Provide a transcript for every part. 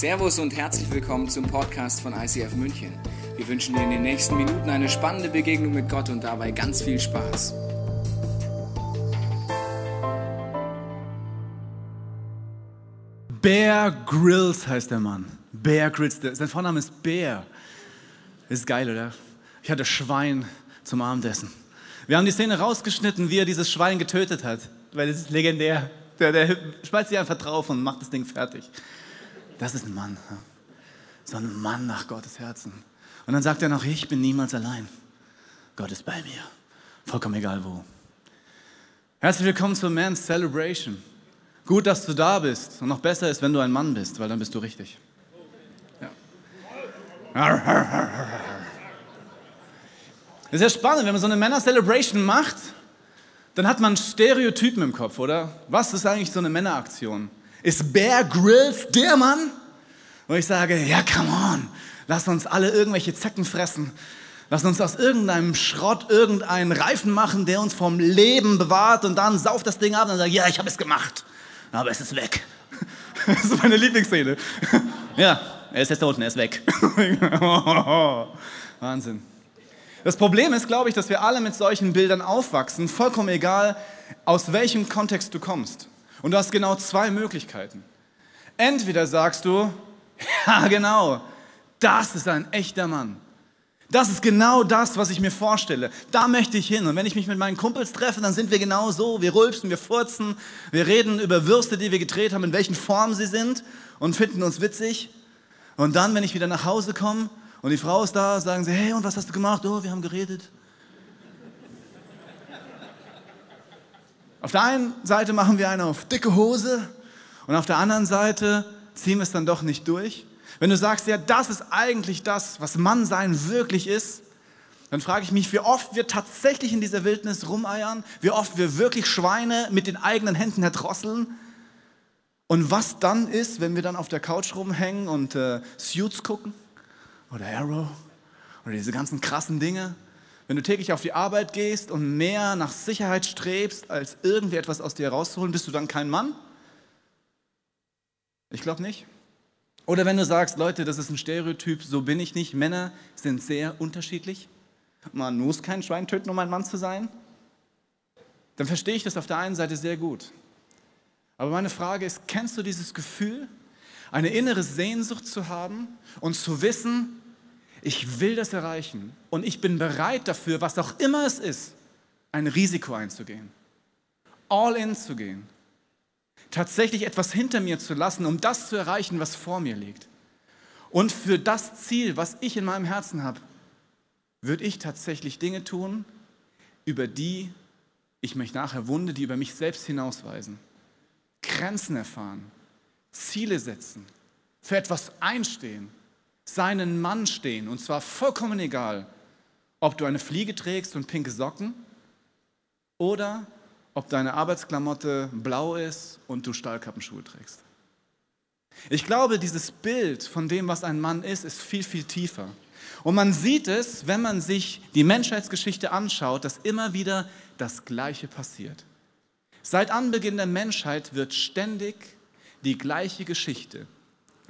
Servus und herzlich willkommen zum Podcast von ICF München. Wir wünschen dir in den nächsten Minuten eine spannende Begegnung mit Gott und dabei ganz viel Spaß. Bear Grylls heißt der Mann. Bear Grylls. Sein Vorname ist Bear. Ist geil, oder? Ich hatte Schwein zum Abendessen. Wir haben die Szene rausgeschnitten, wie er dieses Schwein getötet hat, weil es ist legendär. Der, der schmeißt sich einfach drauf und macht das Ding fertig. Das ist ein Mann. So ein Mann nach Gottes Herzen. Und dann sagt er noch, ich bin niemals allein. Gott ist bei mir. Vollkommen egal wo. Herzlich willkommen zur Man's Celebration. Gut, dass du da bist. Und noch besser ist, wenn du ein Mann bist, weil dann bist du richtig. Ja. Das ist ja spannend, wenn man so eine Männer-Celebration macht, dann hat man Stereotypen im Kopf, oder? Was ist eigentlich so eine Männeraktion? Ist Bear Grylls der Mann? Wo ich sage, ja, come on, lass uns alle irgendwelche Zecken fressen. Lass uns aus irgendeinem Schrott irgendeinen Reifen machen, der uns vom Leben bewahrt und dann sauft das Ding ab und dann sagt, ja, ich habe es gemacht, aber es ist weg. Das ist meine Lieblingsszene. Ja, er ist jetzt da unten, er ist weg. Wahnsinn. Das Problem ist, glaube ich, dass wir alle mit solchen Bildern aufwachsen, vollkommen egal, aus welchem Kontext du kommst. Und du hast genau zwei Möglichkeiten. Entweder sagst du, ja genau, das ist ein echter Mann. Das ist genau das, was ich mir vorstelle. Da möchte ich hin. Und wenn ich mich mit meinen Kumpels treffe, dann sind wir genau so. Wir rülpsen, wir furzen, wir reden über Würste, die wir gedreht haben, in welchen Formen sie sind und finden uns witzig. Und dann, wenn ich wieder nach Hause komme und die Frau ist da, sagen sie, hey, und was hast du gemacht? Oh, wir haben geredet. Auf der einen Seite machen wir eine auf dicke Hose und auf der anderen Seite ziehen wir es dann doch nicht durch. Wenn du sagst, ja, das ist eigentlich das, was Mannsein wirklich ist, dann frage ich mich, wie oft wir tatsächlich in dieser Wildnis rumeiern, wie oft wir wirklich Schweine mit den eigenen Händen erdrosseln und was dann ist, wenn wir dann auf der Couch rumhängen und äh, Suits gucken oder Arrow oder diese ganzen krassen Dinge wenn du täglich auf die Arbeit gehst und mehr nach Sicherheit strebst, als irgendwie etwas aus dir rauszuholen, bist du dann kein Mann? Ich glaube nicht. Oder wenn du sagst, Leute, das ist ein Stereotyp, so bin ich nicht. Männer sind sehr unterschiedlich. Man muss kein Schwein töten, um ein Mann zu sein. Dann verstehe ich das auf der einen Seite sehr gut. Aber meine Frage ist, kennst du dieses Gefühl, eine innere Sehnsucht zu haben und zu wissen, ich will das erreichen und ich bin bereit dafür, was auch immer es ist, ein Risiko einzugehen, all in zu gehen, tatsächlich etwas hinter mir zu lassen, um das zu erreichen, was vor mir liegt. Und für das Ziel, was ich in meinem Herzen habe, würde ich tatsächlich Dinge tun, über die ich mich nachher wunde, die über mich selbst hinausweisen. Grenzen erfahren, Ziele setzen, für etwas einstehen seinen Mann stehen. Und zwar vollkommen egal, ob du eine Fliege trägst und pinke Socken oder ob deine Arbeitsklamotte blau ist und du Stahlkappenschuhe trägst. Ich glaube, dieses Bild von dem, was ein Mann ist, ist viel, viel tiefer. Und man sieht es, wenn man sich die Menschheitsgeschichte anschaut, dass immer wieder das Gleiche passiert. Seit Anbeginn der Menschheit wird ständig die gleiche Geschichte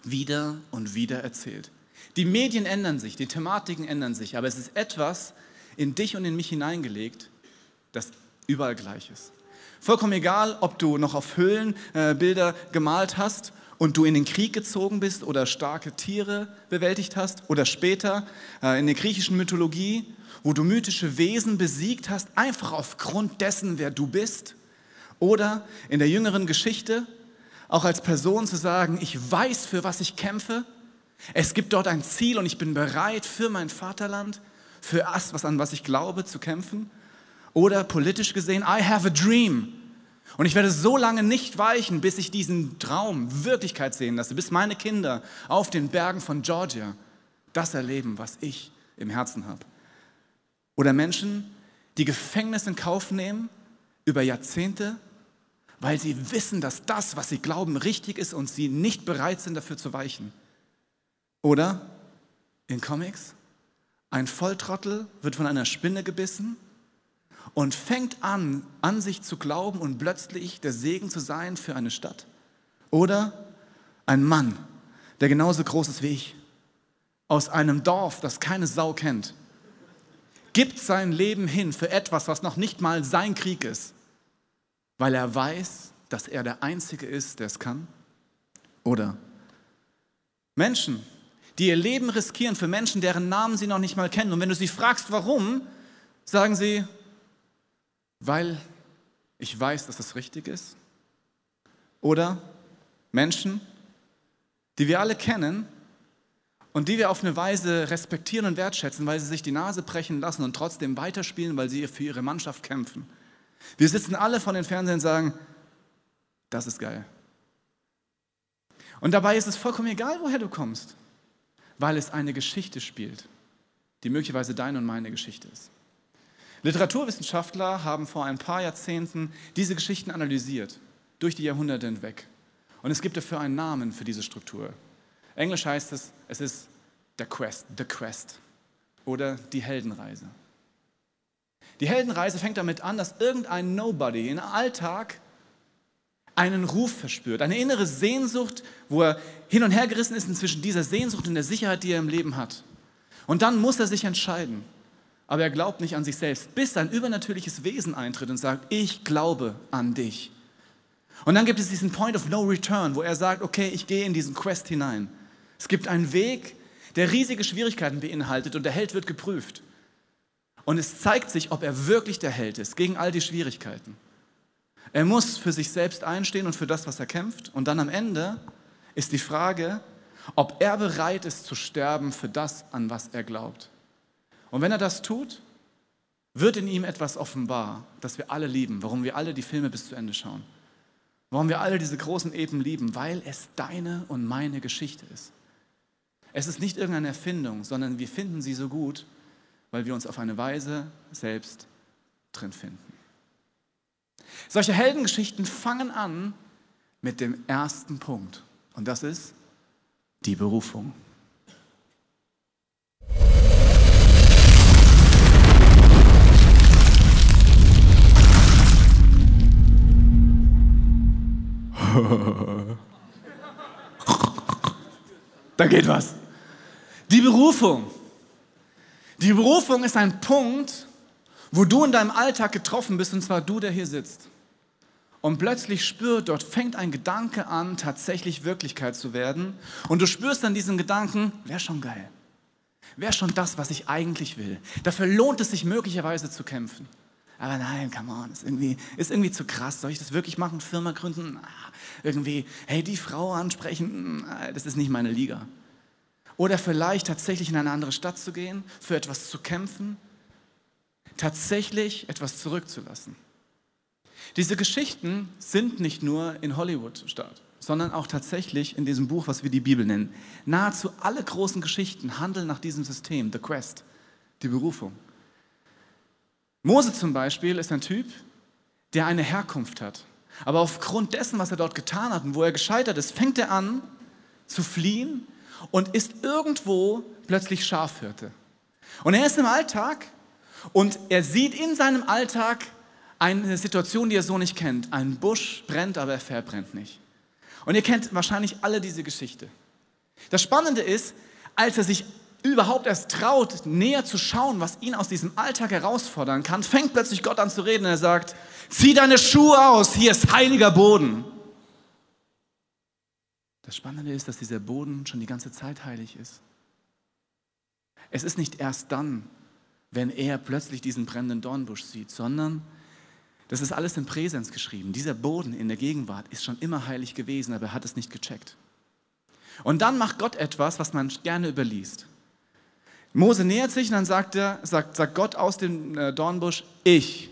wieder und wieder erzählt. Die Medien ändern sich, die Thematiken ändern sich, aber es ist etwas in dich und in mich hineingelegt, das überall gleich ist. Vollkommen egal, ob du noch auf Höhlenbilder äh, gemalt hast und du in den Krieg gezogen bist oder starke Tiere bewältigt hast oder später äh, in der griechischen Mythologie, wo du mythische Wesen besiegt hast, einfach aufgrund dessen, wer du bist. Oder in der jüngeren Geschichte, auch als Person zu sagen, ich weiß, für was ich kämpfe es gibt dort ein Ziel und ich bin bereit, für mein Vaterland, für das, was, an was ich glaube, zu kämpfen. Oder politisch gesehen, I have a dream. Und ich werde so lange nicht weichen, bis ich diesen Traum Wirklichkeit sehen lasse, bis meine Kinder auf den Bergen von Georgia das erleben, was ich im Herzen habe. Oder Menschen, die Gefängnis in Kauf nehmen über Jahrzehnte, weil sie wissen, dass das, was sie glauben, richtig ist und sie nicht bereit sind, dafür zu weichen. Oder in Comics, ein Volltrottel wird von einer Spinne gebissen und fängt an, an sich zu glauben und plötzlich der Segen zu sein für eine Stadt. Oder ein Mann, der genauso groß ist wie ich, aus einem Dorf, das keine Sau kennt, gibt sein Leben hin für etwas, was noch nicht mal sein Krieg ist, weil er weiß, dass er der Einzige ist, der es kann? Oder Menschen, die ihr Leben riskieren für Menschen, deren Namen sie noch nicht mal kennen. Und wenn du sie fragst, warum, sagen sie, weil ich weiß, dass es richtig ist. Oder Menschen, die wir alle kennen und die wir auf eine Weise respektieren und wertschätzen, weil sie sich die Nase brechen lassen und trotzdem weiterspielen, weil sie für ihre Mannschaft kämpfen. Wir sitzen alle von den Fernsehen und sagen, das ist geil. Und dabei ist es vollkommen egal, woher du kommst, weil es eine Geschichte spielt, die möglicherweise deine und meine Geschichte ist. Literaturwissenschaftler haben vor ein paar Jahrzehnten diese Geschichten analysiert, durch die Jahrhunderte hinweg. Und es gibt dafür einen Namen für diese Struktur. Englisch heißt es, es ist der Quest, the Quest oder die Heldenreise. Die Heldenreise fängt damit an, dass irgendein Nobody in Alltag einen Ruf verspürt, eine innere Sehnsucht, wo er hin und her gerissen ist zwischen dieser Sehnsucht und der Sicherheit, die er im Leben hat. Und dann muss er sich entscheiden. Aber er glaubt nicht an sich selbst, bis ein übernatürliches Wesen eintritt und sagt, ich glaube an dich. Und dann gibt es diesen Point of No Return, wo er sagt, okay, ich gehe in diesen Quest hinein. Es gibt einen Weg, der riesige Schwierigkeiten beinhaltet und der Held wird geprüft. Und es zeigt sich, ob er wirklich der Held ist, gegen all die Schwierigkeiten. Er muss für sich selbst einstehen und für das, was er kämpft. Und dann am Ende ist die Frage, ob er bereit ist zu sterben für das, an was er glaubt. Und wenn er das tut, wird in ihm etwas offenbar, das wir alle lieben, warum wir alle die Filme bis zu Ende schauen. Warum wir alle diese großen Epen lieben, weil es deine und meine Geschichte ist. Es ist nicht irgendeine Erfindung, sondern wir finden sie so gut, weil wir uns auf eine Weise selbst drin finden. Solche Heldengeschichten fangen an mit dem ersten Punkt und das ist die Berufung. da geht was. Die Berufung. Die Berufung ist ein Punkt, wo du in deinem Alltag getroffen bist, und zwar du, der hier sitzt. Und plötzlich spürt, dort fängt ein Gedanke an, tatsächlich Wirklichkeit zu werden. Und du spürst dann diesen Gedanken, wäre schon geil. Wäre schon das, was ich eigentlich will. Dafür lohnt es sich möglicherweise zu kämpfen. Aber nein, come on, ist irgendwie, ist irgendwie zu krass. Soll ich das wirklich machen? Firma gründen? Ah, irgendwie, hey, die Frau ansprechen? Ah, das ist nicht meine Liga. Oder vielleicht tatsächlich in eine andere Stadt zu gehen, für etwas zu kämpfen, tatsächlich etwas zurückzulassen. Diese Geschichten sind nicht nur in Hollywood statt, sondern auch tatsächlich in diesem Buch, was wir die Bibel nennen. Nahezu alle großen Geschichten handeln nach diesem System, The Quest, die Berufung. Mose zum Beispiel ist ein Typ, der eine Herkunft hat. Aber aufgrund dessen, was er dort getan hat und wo er gescheitert ist, fängt er an zu fliehen und ist irgendwo plötzlich Schafhirte. Und er ist im Alltag und er sieht in seinem Alltag eine Situation, die er so nicht kennt. Ein Busch brennt, aber er verbrennt nicht. Und ihr kennt wahrscheinlich alle diese Geschichte. Das Spannende ist, als er sich überhaupt erst traut, näher zu schauen, was ihn aus diesem Alltag herausfordern kann, fängt plötzlich Gott an zu reden und er sagt, zieh deine Schuhe aus, hier ist heiliger Boden. Das Spannende ist, dass dieser Boden schon die ganze Zeit heilig ist. Es ist nicht erst dann, wenn er plötzlich diesen brennenden Dornbusch sieht, sondern das ist alles in Präsenz geschrieben. Dieser Boden in der Gegenwart ist schon immer heilig gewesen, aber er hat es nicht gecheckt. Und dann macht Gott etwas, was man gerne überliest. Mose nähert sich und dann sagt, er, sagt, sagt Gott aus dem äh, Dornbusch, ich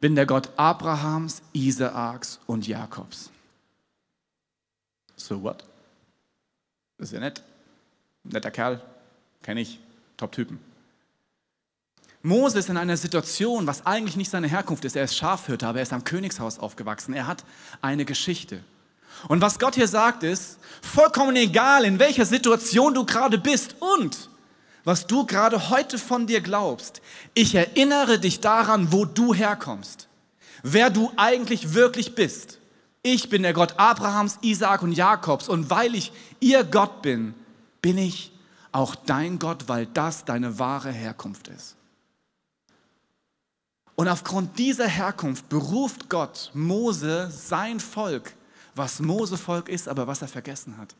bin der Gott Abrahams, Isaaks und Jakobs. So what? Das ist ja nett. Netter Kerl, kenne ich, Top-Typen. Mose ist in einer Situation, was eigentlich nicht seine Herkunft ist. Er ist Schafhirte, aber er ist am Königshaus aufgewachsen. Er hat eine Geschichte. Und was Gott hier sagt ist, vollkommen egal, in welcher Situation du gerade bist und was du gerade heute von dir glaubst, ich erinnere dich daran, wo du herkommst, wer du eigentlich wirklich bist. Ich bin der Gott Abrahams, Isaak und Jakobs. Und weil ich ihr Gott bin, bin ich auch dein Gott, weil das deine wahre Herkunft ist. Und aufgrund dieser Herkunft beruft Gott Mose, sein Volk, was Mose Volk ist, aber was er vergessen hat,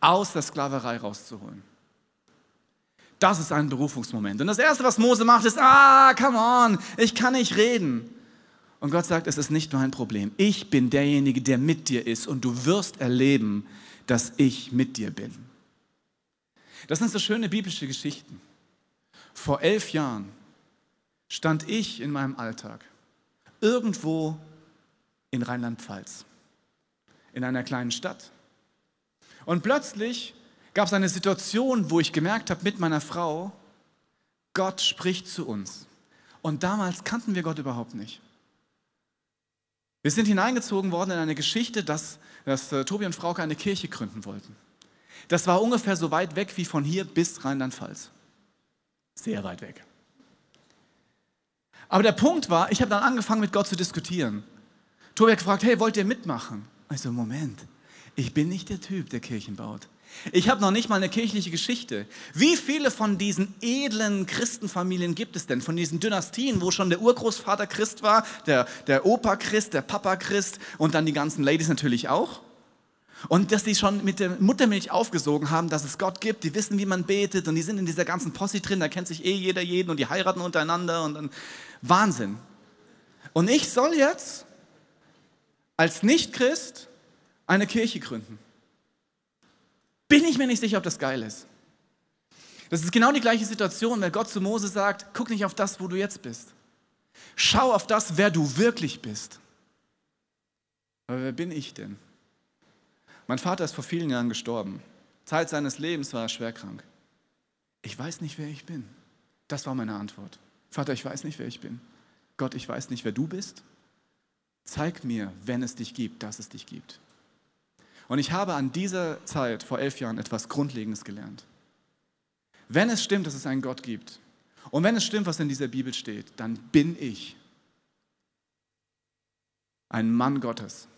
aus der Sklaverei rauszuholen. Das ist ein Berufungsmoment. Und das Erste, was Mose macht, ist, ah, come on, ich kann nicht reden. Und Gott sagt, es ist nicht mein Problem. Ich bin derjenige, der mit dir ist und du wirst erleben, dass ich mit dir bin. Das sind so schöne biblische Geschichten. Vor elf Jahren stand ich in meinem Alltag irgendwo in Rheinland-Pfalz, in einer kleinen Stadt. Und plötzlich gab es eine Situation, wo ich gemerkt habe mit meiner Frau, Gott spricht zu uns. Und damals kannten wir Gott überhaupt nicht. Wir sind hineingezogen worden in eine Geschichte, dass, dass äh, Tobi und Frauke eine Kirche gründen wollten. Das war ungefähr so weit weg wie von hier bis Rheinland-Pfalz. Sehr weit weg. Aber der Punkt war, ich habe dann angefangen mit Gott zu diskutieren. Tobi hat gefragt, hey, wollt ihr mitmachen? Ich so, Moment, ich bin nicht der Typ, der Kirchen baut. Ich habe noch nicht mal eine kirchliche Geschichte. Wie viele von diesen edlen Christenfamilien gibt es denn? Von diesen Dynastien, wo schon der Urgroßvater Christ war, der, der Opa Christ, der Papa Christ und dann die ganzen Ladies natürlich auch? Und dass die schon mit der Muttermilch aufgesogen haben, dass es Gott gibt, die wissen, wie man betet und die sind in dieser ganzen Posse drin, da kennt sich eh jeder jeden und die heiraten untereinander und dann Wahnsinn. Und ich soll jetzt als Nicht-Christ eine Kirche gründen. Bin ich mir nicht sicher, ob das geil ist. Das ist genau die gleiche Situation, wenn Gott zu Mose sagt, guck nicht auf das, wo du jetzt bist. Schau auf das, wer du wirklich bist. Aber wer bin ich denn? Mein Vater ist vor vielen Jahren gestorben. Zeit seines Lebens war er schwer krank. Ich weiß nicht, wer ich bin. Das war meine Antwort. Vater, ich weiß nicht, wer ich bin. Gott, ich weiß nicht, wer du bist. Zeig mir, wenn es dich gibt, dass es dich gibt. Und ich habe an dieser Zeit vor elf Jahren etwas Grundlegendes gelernt. Wenn es stimmt, dass es einen Gott gibt, und wenn es stimmt, was in dieser Bibel steht, dann bin ich ein Mann Gottes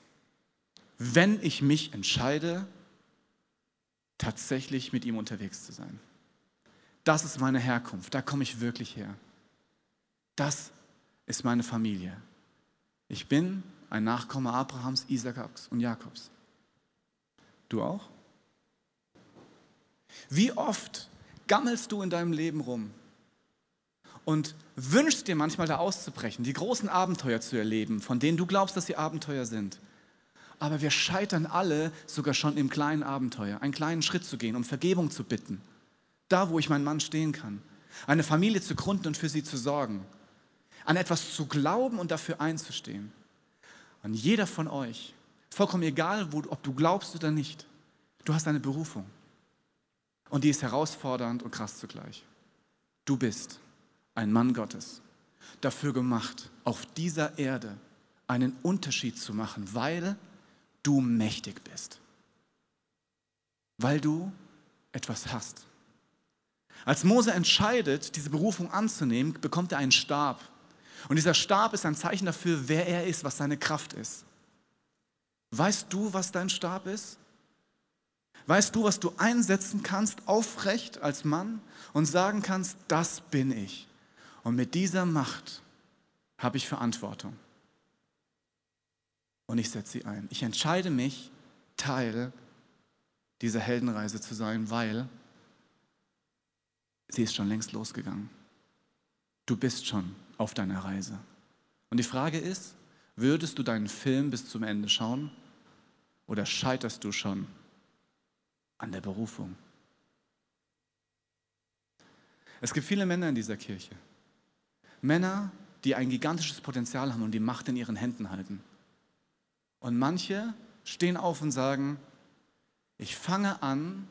wenn ich mich entscheide, tatsächlich mit ihm unterwegs zu sein. Das ist meine Herkunft, da komme ich wirklich her. Das ist meine Familie. Ich bin ein Nachkomme Abrahams, Isaaks und Jakobs. Du auch? Wie oft gammelst du in deinem Leben rum und wünschst dir manchmal da auszubrechen, die großen Abenteuer zu erleben, von denen du glaubst, dass sie Abenteuer sind aber wir scheitern alle sogar schon im kleinen Abenteuer, einen kleinen Schritt zu gehen, um Vergebung zu bitten. Da, wo ich meinen Mann stehen kann. Eine Familie zu gründen und für sie zu sorgen. An etwas zu glauben und dafür einzustehen. Und jeder von euch, vollkommen egal, wo, ob du glaubst oder nicht, du hast eine Berufung. Und die ist herausfordernd und krass zugleich. Du bist ein Mann Gottes, dafür gemacht, auf dieser Erde einen Unterschied zu machen, weil du mächtig bist, weil du etwas hast. Als Mose entscheidet, diese Berufung anzunehmen, bekommt er einen Stab. Und dieser Stab ist ein Zeichen dafür, wer er ist, was seine Kraft ist. Weißt du, was dein Stab ist? Weißt du, was du einsetzen kannst, aufrecht als Mann und sagen kannst, das bin ich. Und mit dieser Macht habe ich Verantwortung und ich setze sie ein. Ich entscheide mich, Teil dieser Heldenreise zu sein, weil sie ist schon längst losgegangen. Du bist schon auf deiner Reise. Und die Frage ist, würdest du deinen Film bis zum Ende schauen oder scheiterst du schon an der Berufung? Es gibt viele Männer in dieser Kirche. Männer, die ein gigantisches Potenzial haben und die Macht in ihren Händen halten. Und manche stehen auf und sagen, ich fange an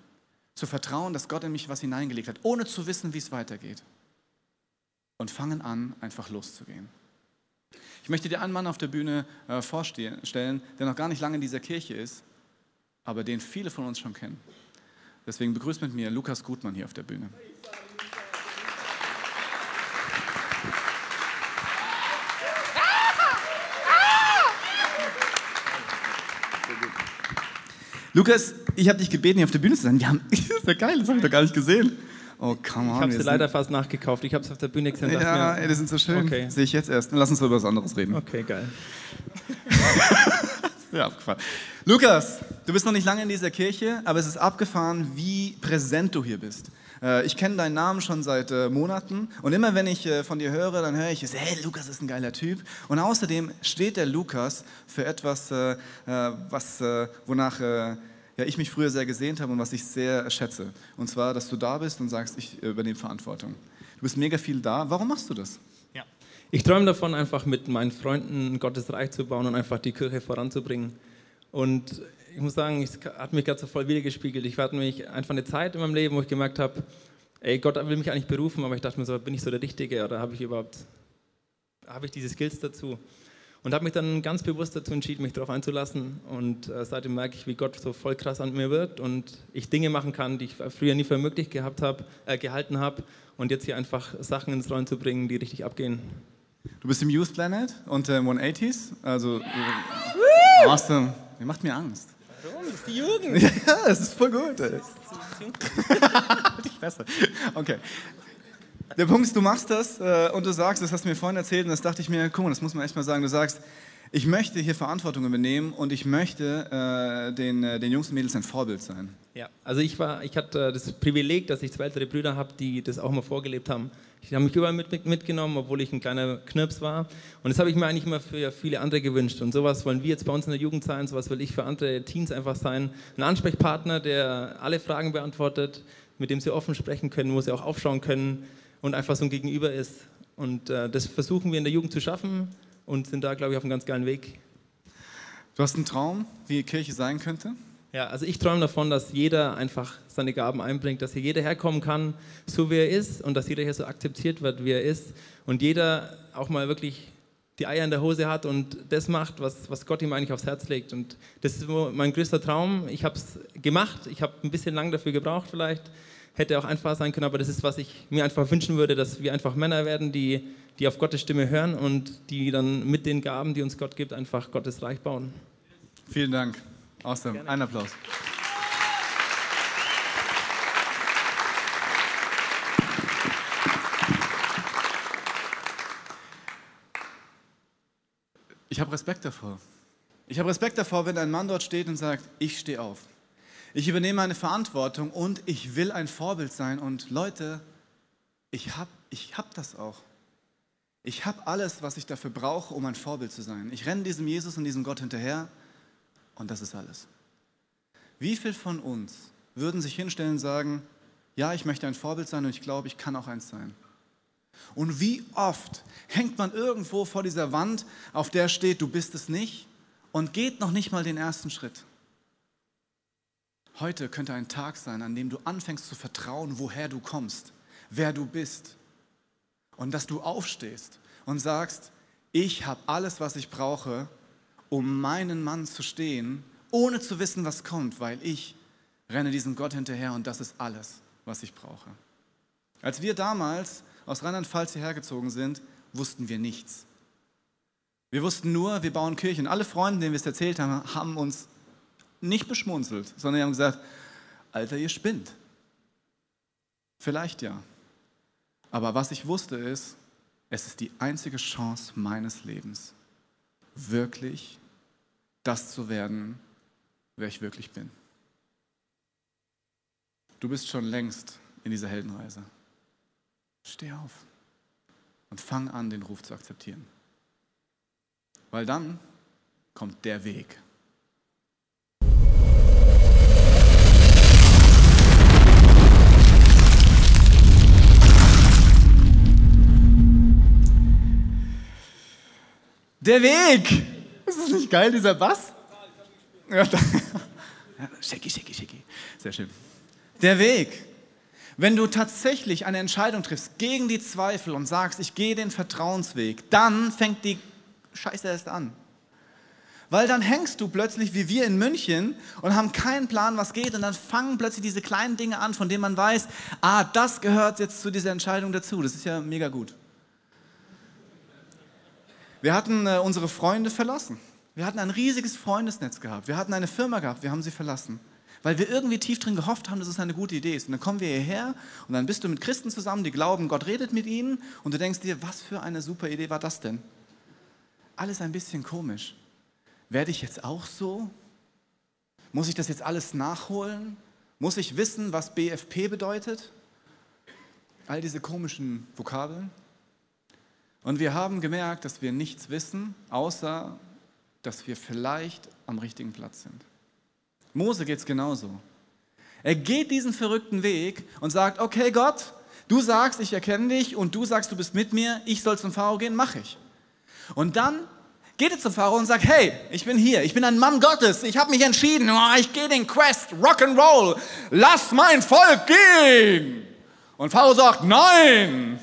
zu vertrauen, dass Gott in mich was hineingelegt hat, ohne zu wissen, wie es weitergeht. Und fangen an, einfach loszugehen. Ich möchte dir einen Mann auf der Bühne äh, vorstellen, der noch gar nicht lange in dieser Kirche ist, aber den viele von uns schon kennen. Deswegen begrüßt mit mir Lukas Gutmann hier auf der Bühne. Lukas, ich habe dich gebeten, hier auf der Bühne zu sein. Wir haben, das ist ja geil, das habe ich doch gar nicht gesehen. Oh, come on. Ich habe sie leider fast nachgekauft. Ich habe es auf der Bühne gesehen. Ja, ey, die sind so schön. Okay. Sehe ich jetzt erst. Dann lass uns über was anderes reden. Okay, geil. Ja, abgefahren. Lukas, du bist noch nicht lange in dieser Kirche, aber es ist abgefahren, wie präsent du hier bist. Äh, Ich kenne deinen Namen schon seit äh, Monaten und immer wenn ich äh, von dir höre, dann höre ich, hey, Lukas ist ein geiler Typ. Und außerdem steht der Lukas für etwas, was, wonach ja, ich mich früher sehr gesehnt habe und was ich sehr schätze. Und zwar, dass du da bist und sagst, ich übernehme Verantwortung. Du bist mega viel da. Warum machst du das? Ich träume davon, einfach mit meinen Freunden Gottes Reich zu bauen und einfach die Kirche voranzubringen. Und ich muss sagen, es hat mich gerade so voll wiedergespiegelt. Ich hatte nämlich einfach eine Zeit in meinem Leben, wo ich gemerkt habe, ey, Gott will mich eigentlich berufen, aber ich dachte mir so, bin ich so der Richtige oder habe ich überhaupt, habe ich diese Skills dazu? Und habe mich dann ganz bewusst dazu entschieden, mich darauf einzulassen. Und äh, seitdem merke ich, wie Gott so voll krass an mir wirkt und ich Dinge machen kann, die ich früher nie für möglich gehabt hab, äh, gehalten habe. Und jetzt hier einfach Sachen ins Rollen zu bringen, die richtig abgehen. Du bist im Youth Planet und äh, 180s. Also, äh, awesome. Ihr macht mir Angst. Warum? Das ist die Jugend. Ja, das ist voll gut. ey. Die Fresse. Okay. Der Punkt ist, du machst das äh, und du sagst, das hast du mir vorhin erzählt und das dachte ich mir, guck mal, das muss man echt mal sagen. Du sagst, ich möchte hier Verantwortung übernehmen und ich möchte äh, den, äh, den Jungs und Mädels ein Vorbild sein. Ja, also ich war, ich hatte das Privileg, dass ich zwei ältere Brüder habe, die das auch mal vorgelebt haben. Die haben mich überall mit, mit, mitgenommen, obwohl ich ein kleiner Knirps war. Und das habe ich mir eigentlich immer für viele andere gewünscht. Und sowas wollen wir jetzt bei uns in der Jugend sein, sowas will ich für andere Teens einfach sein. Ein Ansprechpartner, der alle Fragen beantwortet, mit dem sie offen sprechen können, wo sie auch aufschauen können und einfach so ein Gegenüber ist. Und äh, das versuchen wir in der Jugend zu schaffen und sind da, glaube ich, auf einem ganz geilen Weg. Du hast einen Traum, wie Kirche sein könnte? Ja, also ich träume davon, dass jeder einfach seine Gaben einbringt, dass hier jeder herkommen kann, so wie er ist und dass jeder hier so akzeptiert wird, wie er ist und jeder auch mal wirklich die Eier in der Hose hat und das macht, was, was Gott ihm eigentlich aufs Herz legt. Und das ist mein größter Traum. Ich habe es gemacht, ich habe ein bisschen lang dafür gebraucht vielleicht, hätte auch einfach sein können, aber das ist, was ich mir einfach wünschen würde, dass wir einfach Männer werden, die, die auf Gottes Stimme hören und die dann mit den Gaben, die uns Gott gibt, einfach Gottes Reich bauen. Vielen Dank. Awesome. Ein Applaus. Ich habe Respekt davor. Ich habe Respekt davor, wenn ein Mann dort steht und sagt, ich stehe auf. Ich übernehme eine Verantwortung und ich will ein Vorbild sein. Und Leute, ich habe ich hab das auch. Ich habe alles, was ich dafür brauche, um ein Vorbild zu sein. Ich renne diesem Jesus und diesem Gott hinterher und das ist alles. Wie viel von uns würden sich hinstellen und sagen, ja, ich möchte ein Vorbild sein und ich glaube, ich kann auch eins sein? Und wie oft hängt man irgendwo vor dieser Wand, auf der steht, du bist es nicht und geht noch nicht mal den ersten Schritt? Heute könnte ein Tag sein, an dem du anfängst zu vertrauen, woher du kommst, wer du bist. Und dass du aufstehst und sagst, ich habe alles, was ich brauche, um meinen Mann zu stehen, ohne zu wissen, was kommt, weil ich renne diesem Gott hinterher und das ist alles, was ich brauche. Als wir damals aus Rheinland-Pfalz hierher gezogen sind, wussten wir nichts. Wir wussten nur, wir bauen Kirchen. Alle Freunde, denen wir es erzählt haben, haben uns nicht beschmunzelt, sondern haben gesagt, Alter, ihr spinnt. Vielleicht ja. Aber was ich wusste ist, es ist die einzige Chance meines Lebens, wirklich das zu werden, wer ich wirklich bin. Du bist schon längst in dieser Heldenreise. Steh auf und fang an, den Ruf zu akzeptieren. Weil dann kommt der Weg. Der Weg! Ist das nicht geil, dieser Bass? Ja, da- Ja, Shaky, shaky, shaky. Sehr schön. Der Weg. Wenn du tatsächlich eine Entscheidung triffst gegen die Zweifel und sagst, ich gehe den Vertrauensweg, dann fängt die Scheiße erst an. Weil dann hängst du plötzlich wie wir in München und haben keinen Plan, was geht. Und dann fangen plötzlich diese kleinen Dinge an, von denen man weiß, ah, das gehört jetzt zu dieser Entscheidung dazu. Das ist ja mega gut. Wir hatten äh, unsere Freunde verlassen. Wir hatten ein riesiges Freundesnetz gehabt. Wir hatten eine Firma gehabt, wir haben sie verlassen. Weil wir irgendwie tief drin gehofft haben, dass es eine gute Idee ist. Und dann kommen wir hierher und dann bist du mit Christen zusammen, die glauben, Gott redet mit ihnen und du denkst dir, was für eine super Idee war das denn? Alles ein bisschen komisch. Werde ich jetzt auch so? Muss ich das jetzt alles nachholen? Muss ich wissen, was BFP bedeutet? All diese komischen Vokabeln. Und wir haben gemerkt, dass wir nichts wissen, außer dass wir vielleicht am richtigen Platz sind. Mose geht es genauso. Er geht diesen verrückten Weg und sagt, okay Gott, du sagst, ich erkenne dich und du sagst, du bist mit mir, ich soll zum Pharao gehen, mache ich. Und dann geht er zum Pharao und sagt, hey, ich bin hier, ich bin ein Mann Gottes, ich habe mich entschieden, oh, ich gehe den Quest, Rock'n'Roll, lass mein Volk gehen. Und Pharao sagt, nein.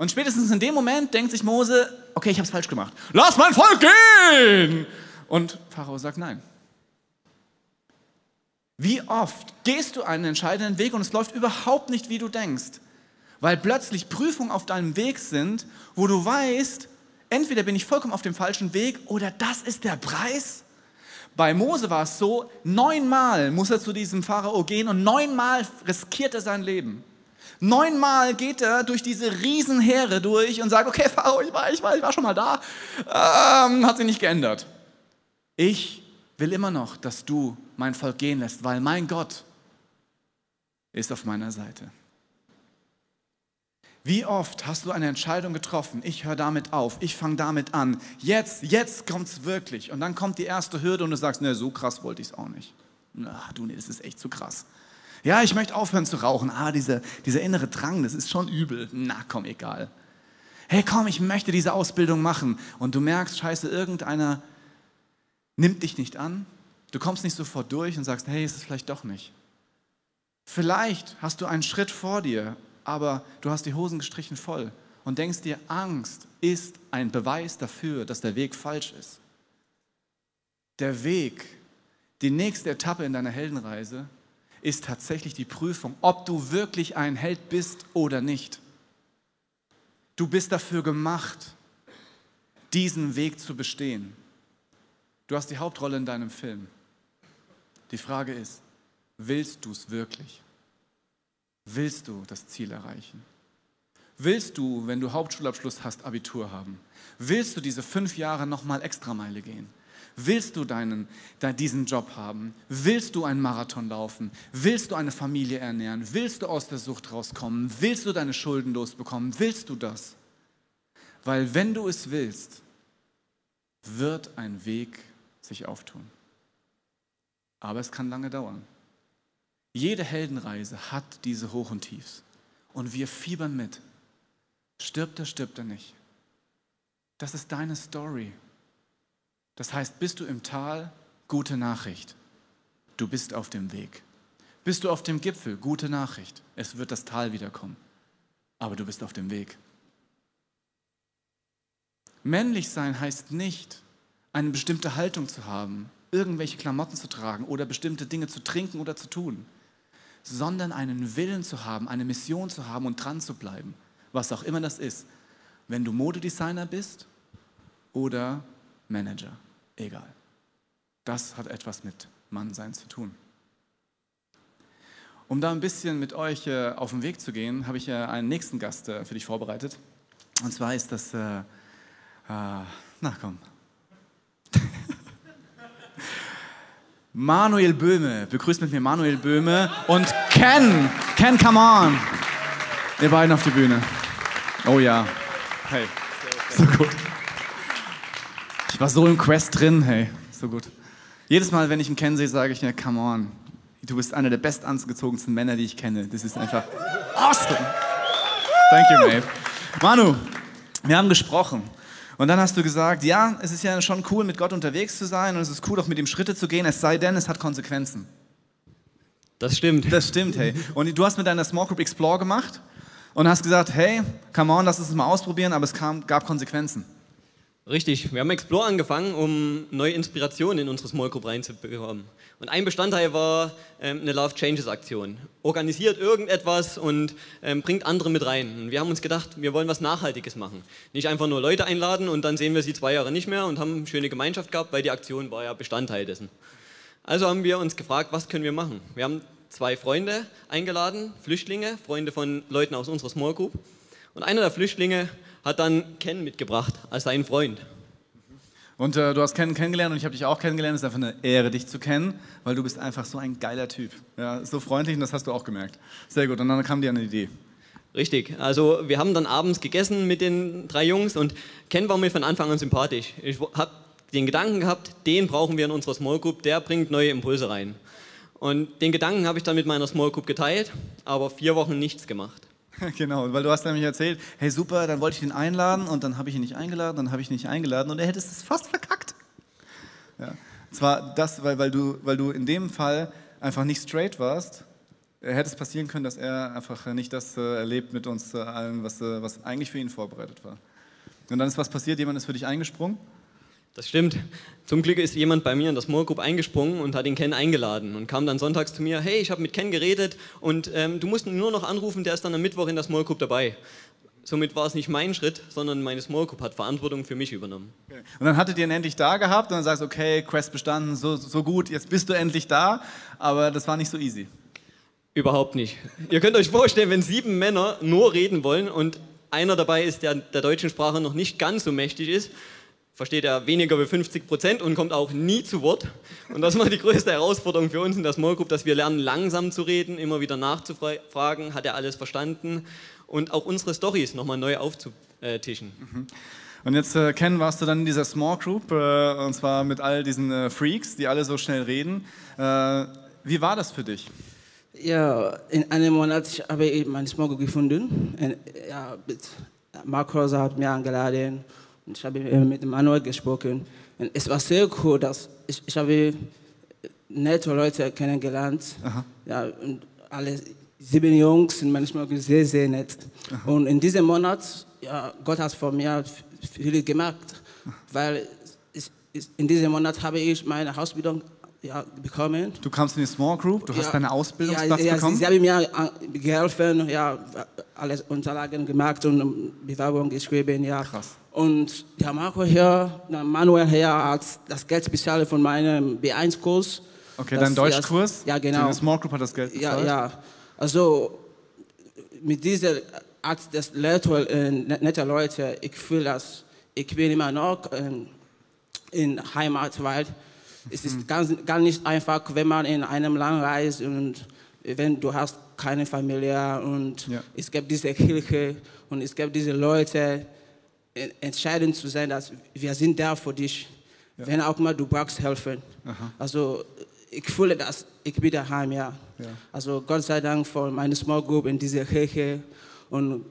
Und spätestens in dem Moment denkt sich Mose, okay, ich habe es falsch gemacht, lass mein Volk gehen. Und Pharao sagt, nein. Wie oft gehst du einen entscheidenden Weg und es läuft überhaupt nicht, wie du denkst, weil plötzlich Prüfungen auf deinem Weg sind, wo du weißt, entweder bin ich vollkommen auf dem falschen Weg oder das ist der Preis. Bei Mose war es so, neunmal muss er zu diesem Pharao gehen und neunmal riskiert er sein Leben. Neunmal geht er durch diese Riesenheere durch und sagt, okay, Pharao, ich war, ich war, ich war schon mal da, ähm, hat sich nicht geändert. Ich will immer noch, dass du mein Volk gehen lässt, weil mein Gott ist auf meiner Seite. Wie oft hast du eine Entscheidung getroffen? Ich höre damit auf, ich fange damit an. Jetzt, jetzt kommt es wirklich. Und dann kommt die erste Hürde und du sagst, ne, so krass wollte ich es auch nicht. Na, du, nee, das ist echt zu krass. Ja, ich möchte aufhören zu rauchen. Ah, dieser, dieser innere Drang, das ist schon übel. Na, komm, egal. Hey, komm, ich möchte diese Ausbildung machen. Und du merkst, scheiße, irgendeiner nimmt dich nicht an. Du kommst nicht sofort durch und sagst, hey, ist es vielleicht doch nicht. Vielleicht hast du einen Schritt vor dir, aber du hast die Hosen gestrichen voll und denkst dir, Angst ist ein Beweis dafür, dass der Weg falsch ist. Der Weg, die nächste Etappe in deiner Heldenreise, ist tatsächlich die Prüfung, ob du wirklich ein Held bist oder nicht. Du bist dafür gemacht, diesen Weg zu bestehen. Du hast die Hauptrolle in deinem Film. Die Frage ist, willst du es wirklich? Willst du das Ziel erreichen? Willst du, wenn du Hauptschulabschluss hast, Abitur haben? Willst du diese fünf Jahre nochmal Extrameile gehen? Willst du deinen, diesen Job haben? Willst du einen Marathon laufen? Willst du eine Familie ernähren? Willst du aus der Sucht rauskommen? Willst du deine Schulden losbekommen? Willst du das? Weil wenn du es willst, wird ein Weg sich auftun. Aber es kann lange dauern. Jede Heldenreise hat diese Hoch und Tiefs. Und wir fiebern mit. Stirbt er, stirbt er nicht. Das ist deine Story. Das heißt, bist du im Tal, gute Nachricht. Du bist auf dem Weg. Bist du auf dem Gipfel, gute Nachricht. Es wird das Tal wiederkommen. Aber du bist auf dem Weg. Männlich sein heißt nicht, eine bestimmte Haltung zu haben, irgendwelche Klamotten zu tragen oder bestimmte Dinge zu trinken oder zu tun, sondern einen Willen zu haben, eine Mission zu haben und dran zu bleiben, was auch immer das ist. Wenn du Modedesigner bist oder Manager, egal. Das hat etwas mit Mannsein zu tun. Um da ein bisschen mit euch äh, auf den Weg zu gehen, habe ich äh, einen nächsten Gast äh, für dich vorbereitet. Und zwar ist das, äh, äh, na komm, Manuel Böhme. Begrüßt mit mir Manuel Böhme und Ken. Ken, come on. Ihr beiden auf die Bühne. Oh ja. Hey. So gut. Ich war so im Quest drin, hey. So gut. Jedes Mal, wenn ich ihn Ken sehe, sage ich mir, come on. Du bist einer der bestangezogensten Männer, die ich kenne. Das ist einfach awesome. Thank you, mate. Manu, wir haben gesprochen. Und dann hast du gesagt, ja, es ist ja schon cool, mit Gott unterwegs zu sein und es ist cool, auch mit ihm Schritte zu gehen, es sei denn, es hat Konsequenzen. Das stimmt. Das stimmt, hey. Und du hast mit deiner Small Group Explore gemacht und hast gesagt, hey, come on, lass uns mal ausprobieren, aber es kam, gab Konsequenzen. Richtig, wir haben Explore angefangen, um neue Inspirationen in unsere Small Group reinzubekommen. Und ein Bestandteil war ähm, eine Love Changes Aktion. Organisiert irgendetwas und ähm, bringt andere mit rein. Und wir haben uns gedacht, wir wollen was Nachhaltiges machen. Nicht einfach nur Leute einladen und dann sehen wir sie zwei Jahre nicht mehr und haben eine schöne Gemeinschaft gehabt, weil die Aktion war ja Bestandteil dessen. Also haben wir uns gefragt, was können wir machen? Wir haben zwei Freunde eingeladen, Flüchtlinge, Freunde von Leuten aus unserer Small Group. Und einer der Flüchtlinge hat dann Ken mitgebracht als seinen Freund. Und äh, du hast Ken kennengelernt und ich habe dich auch kennengelernt. Es ist einfach eine Ehre, dich zu kennen, weil du bist einfach so ein geiler Typ. Ja, so freundlich und das hast du auch gemerkt. Sehr gut. Und dann kam dir eine Idee. Richtig. Also wir haben dann abends gegessen mit den drei Jungs und Ken war mir von Anfang an sympathisch. Ich habe den Gedanken gehabt, den brauchen wir in unserer Small Group, der bringt neue Impulse rein. Und den Gedanken habe ich dann mit meiner Small Group geteilt, aber vier Wochen nichts gemacht. Genau, weil du hast nämlich erzählt, hey super, dann wollte ich ihn einladen und dann habe ich ihn nicht eingeladen, dann habe ich ihn nicht eingeladen und er hätte es fast verkackt. Ja. Zwar das, weil, weil, du, weil du in dem Fall einfach nicht straight warst, hätte es passieren können, dass er einfach nicht das äh, erlebt mit uns äh, allen, was, äh, was eigentlich für ihn vorbereitet war. Und dann ist was passiert, jemand ist für dich eingesprungen das stimmt. Zum Glück ist jemand bei mir in das Small Group eingesprungen und hat den Ken eingeladen und kam dann sonntags zu mir, hey, ich habe mit Ken geredet und ähm, du musst ihn nur noch anrufen, der ist dann am Mittwoch in der Small Group dabei. Somit war es nicht mein Schritt, sondern meine Small Group hat Verantwortung für mich übernommen. Und dann hattet ihr ihn endlich da gehabt und dann sagst du, okay, Quest bestanden, so, so gut, jetzt bist du endlich da, aber das war nicht so easy. Überhaupt nicht. Ihr könnt euch vorstellen, wenn sieben Männer nur reden wollen und einer dabei ist, der der deutschen Sprache noch nicht ganz so mächtig ist, versteht er weniger wie 50 Prozent und kommt auch nie zu Wort. Und das war die größte Herausforderung für uns in der Small Group, dass wir lernen, langsam zu reden, immer wieder nachzufragen, hat er alles verstanden und auch unsere Stories nochmal neu aufzutischen. Mhm. Und jetzt, äh, Ken, warst du dann in dieser Small Group, äh, und zwar mit all diesen äh, Freaks, die alle so schnell reden. Wie war das für dich? Ja, in einem Monat habe ich meine Small Group gefunden. Und, ja, Markus hat mir eingeladen und ich habe mit Manuel gesprochen. Und es war sehr cool, dass ich, ich habe nette Leute kennengelernt. Aha. Ja, und alle sieben Jungs sind manchmal sehr, sehr nett. Aha. Und in diesem Monat, ja, Gott hat von mir viel gemacht, weil ich, in diesem Monat habe ich meine Ausbildung ja, bekommen. Du kamst in die Small Group, du ja, hast deine Ausbildungsplatz ja, bekommen? Sie, sie haben mir äh, geholfen, ja, alles Unterlagen gemacht und Bewerbung geschrieben, ja. Krass. Und der Marco hier, der Manuel hier hat das Geld bezahlt von meinem B1-Kurs. Okay, dein Deutschkurs? Ja, genau. Die Small Group hat das Geld bezahlt? Ja, ja. Also mit dieser Art des Leute, äh, netter Leute, ich fühle, dass ich bin immer noch äh, in Heimat, weil es ist ganz, gar nicht einfach, wenn man in einem Land reist und wenn du hast keine Familie und ja. es gibt diese Kirche und es gibt diese Leute, entscheidend zu sein, dass wir sind da für dich, ja. wenn auch mal du brauchst helfen. Aha. Also ich fühle, dass ich bin daheim, ja. ja. Also Gott sei Dank für meine Small Group in dieser Kirche und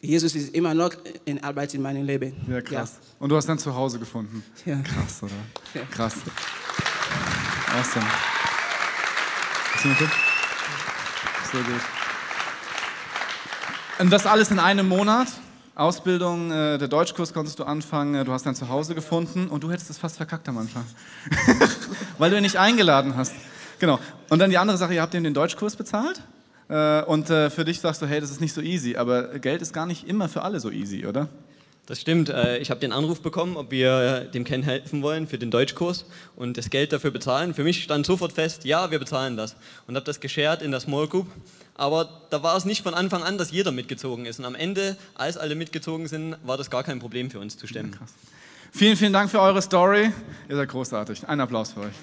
Jesus ist immer noch in Arbeit in meinem Leben. Ja, krass. Ja. Und du hast dann zu Hause gefunden. Ja. Krass, oder? Ja. Krass. Awesome. Ist gut? Sehr gut. Und das alles in einem Monat? Ausbildung, äh, der Deutschkurs konntest du anfangen, äh, du hast dein Zuhause gefunden und du hättest es fast verkackt am Anfang. Weil du ihn nicht eingeladen hast. Genau. Und dann die andere Sache, ihr habt ihm den Deutschkurs bezahlt äh, und äh, für dich sagst du, hey, das ist nicht so easy, aber Geld ist gar nicht immer für alle so easy, oder? Das stimmt. Äh, ich habe den Anruf bekommen, ob wir dem Ken helfen wollen für den Deutschkurs und das Geld dafür bezahlen. Für mich stand sofort fest, ja, wir bezahlen das. Und habe das geshared in der Small Group. Aber da war es nicht von Anfang an, dass jeder mitgezogen ist. Und am Ende, als alle mitgezogen sind, war das gar kein Problem für uns zu stemmen. Ja, vielen, vielen Dank für eure Story. Ihr seid großartig. Ein Applaus für euch.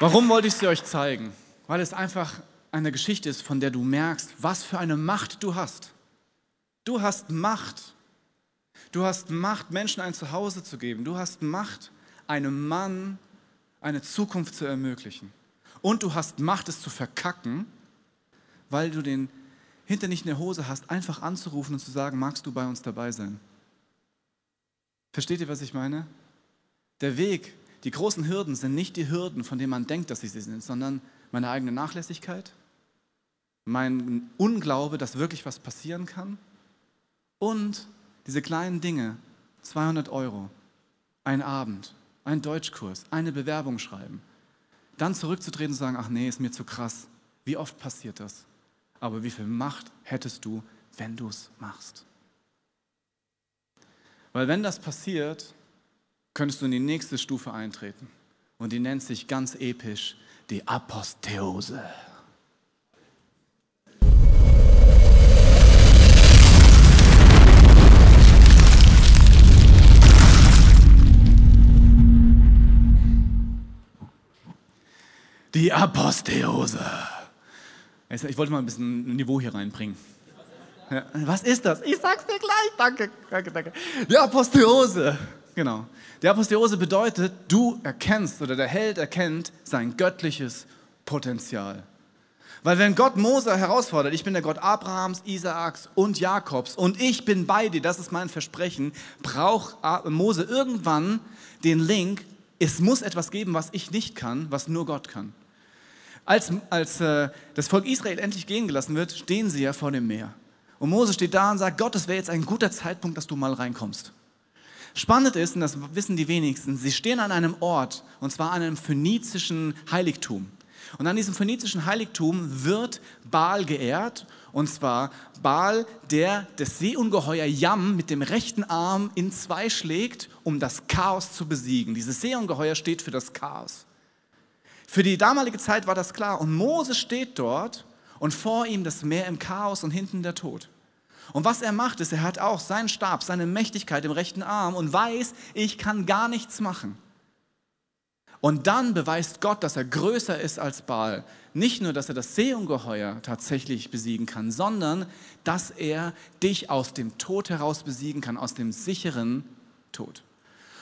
Warum wollte ich sie euch zeigen? Weil es einfach eine Geschichte ist, von der du merkst, was für eine Macht du hast. Du hast Macht. Du hast Macht, Menschen ein Zuhause zu geben. Du hast Macht, einem Mann eine Zukunft zu ermöglichen. Und du hast Macht, es zu verkacken, weil du den hinter nicht in der Hose hast, einfach anzurufen und zu sagen, magst du bei uns dabei sein? Versteht ihr, was ich meine? Der Weg die großen Hürden sind nicht die Hürden, von denen man denkt, dass sie sie sind, sondern meine eigene Nachlässigkeit, mein Unglaube, dass wirklich was passieren kann und diese kleinen Dinge, 200 Euro, ein Abend, ein Deutschkurs, eine Bewerbung schreiben, dann zurückzutreten und sagen, ach nee, ist mir zu krass. Wie oft passiert das? Aber wie viel Macht hättest du, wenn du es machst? Weil wenn das passiert, könntest du in die nächste Stufe eintreten. Und die nennt sich ganz episch die Aposteose. Die Aposteose. Ich wollte mal ein bisschen Niveau hier reinbringen. Ja, was ist das? Ich sag's dir gleich. Danke, danke, danke. Die Aposteose. Genau. Die Aposteose bedeutet, du erkennst oder der Held erkennt sein göttliches Potenzial. Weil wenn Gott Mose herausfordert, ich bin der Gott Abrahams, Isaaks und Jakobs und ich bin bei dir, das ist mein Versprechen, braucht Mose irgendwann den Link, es muss etwas geben, was ich nicht kann, was nur Gott kann. Als, als äh, das Volk Israel endlich gehen gelassen wird, stehen sie ja vor dem Meer. Und Mose steht da und sagt, Gott, es wäre jetzt ein guter Zeitpunkt, dass du mal reinkommst. Spannend ist, und das wissen die wenigsten, sie stehen an einem Ort, und zwar an einem phönizischen Heiligtum. Und an diesem phönizischen Heiligtum wird Baal geehrt, und zwar Baal, der das Seeungeheuer Yam mit dem rechten Arm in zwei schlägt, um das Chaos zu besiegen. Dieses Seeungeheuer steht für das Chaos. Für die damalige Zeit war das klar. Und Mose steht dort und vor ihm das Meer im Chaos und hinten der Tod. Und was er macht, ist, er hat auch seinen Stab, seine Mächtigkeit im rechten Arm und weiß, ich kann gar nichts machen. Und dann beweist Gott, dass er größer ist als Baal. Nicht nur, dass er das Seeungeheuer tatsächlich besiegen kann, sondern dass er dich aus dem Tod heraus besiegen kann, aus dem sicheren Tod.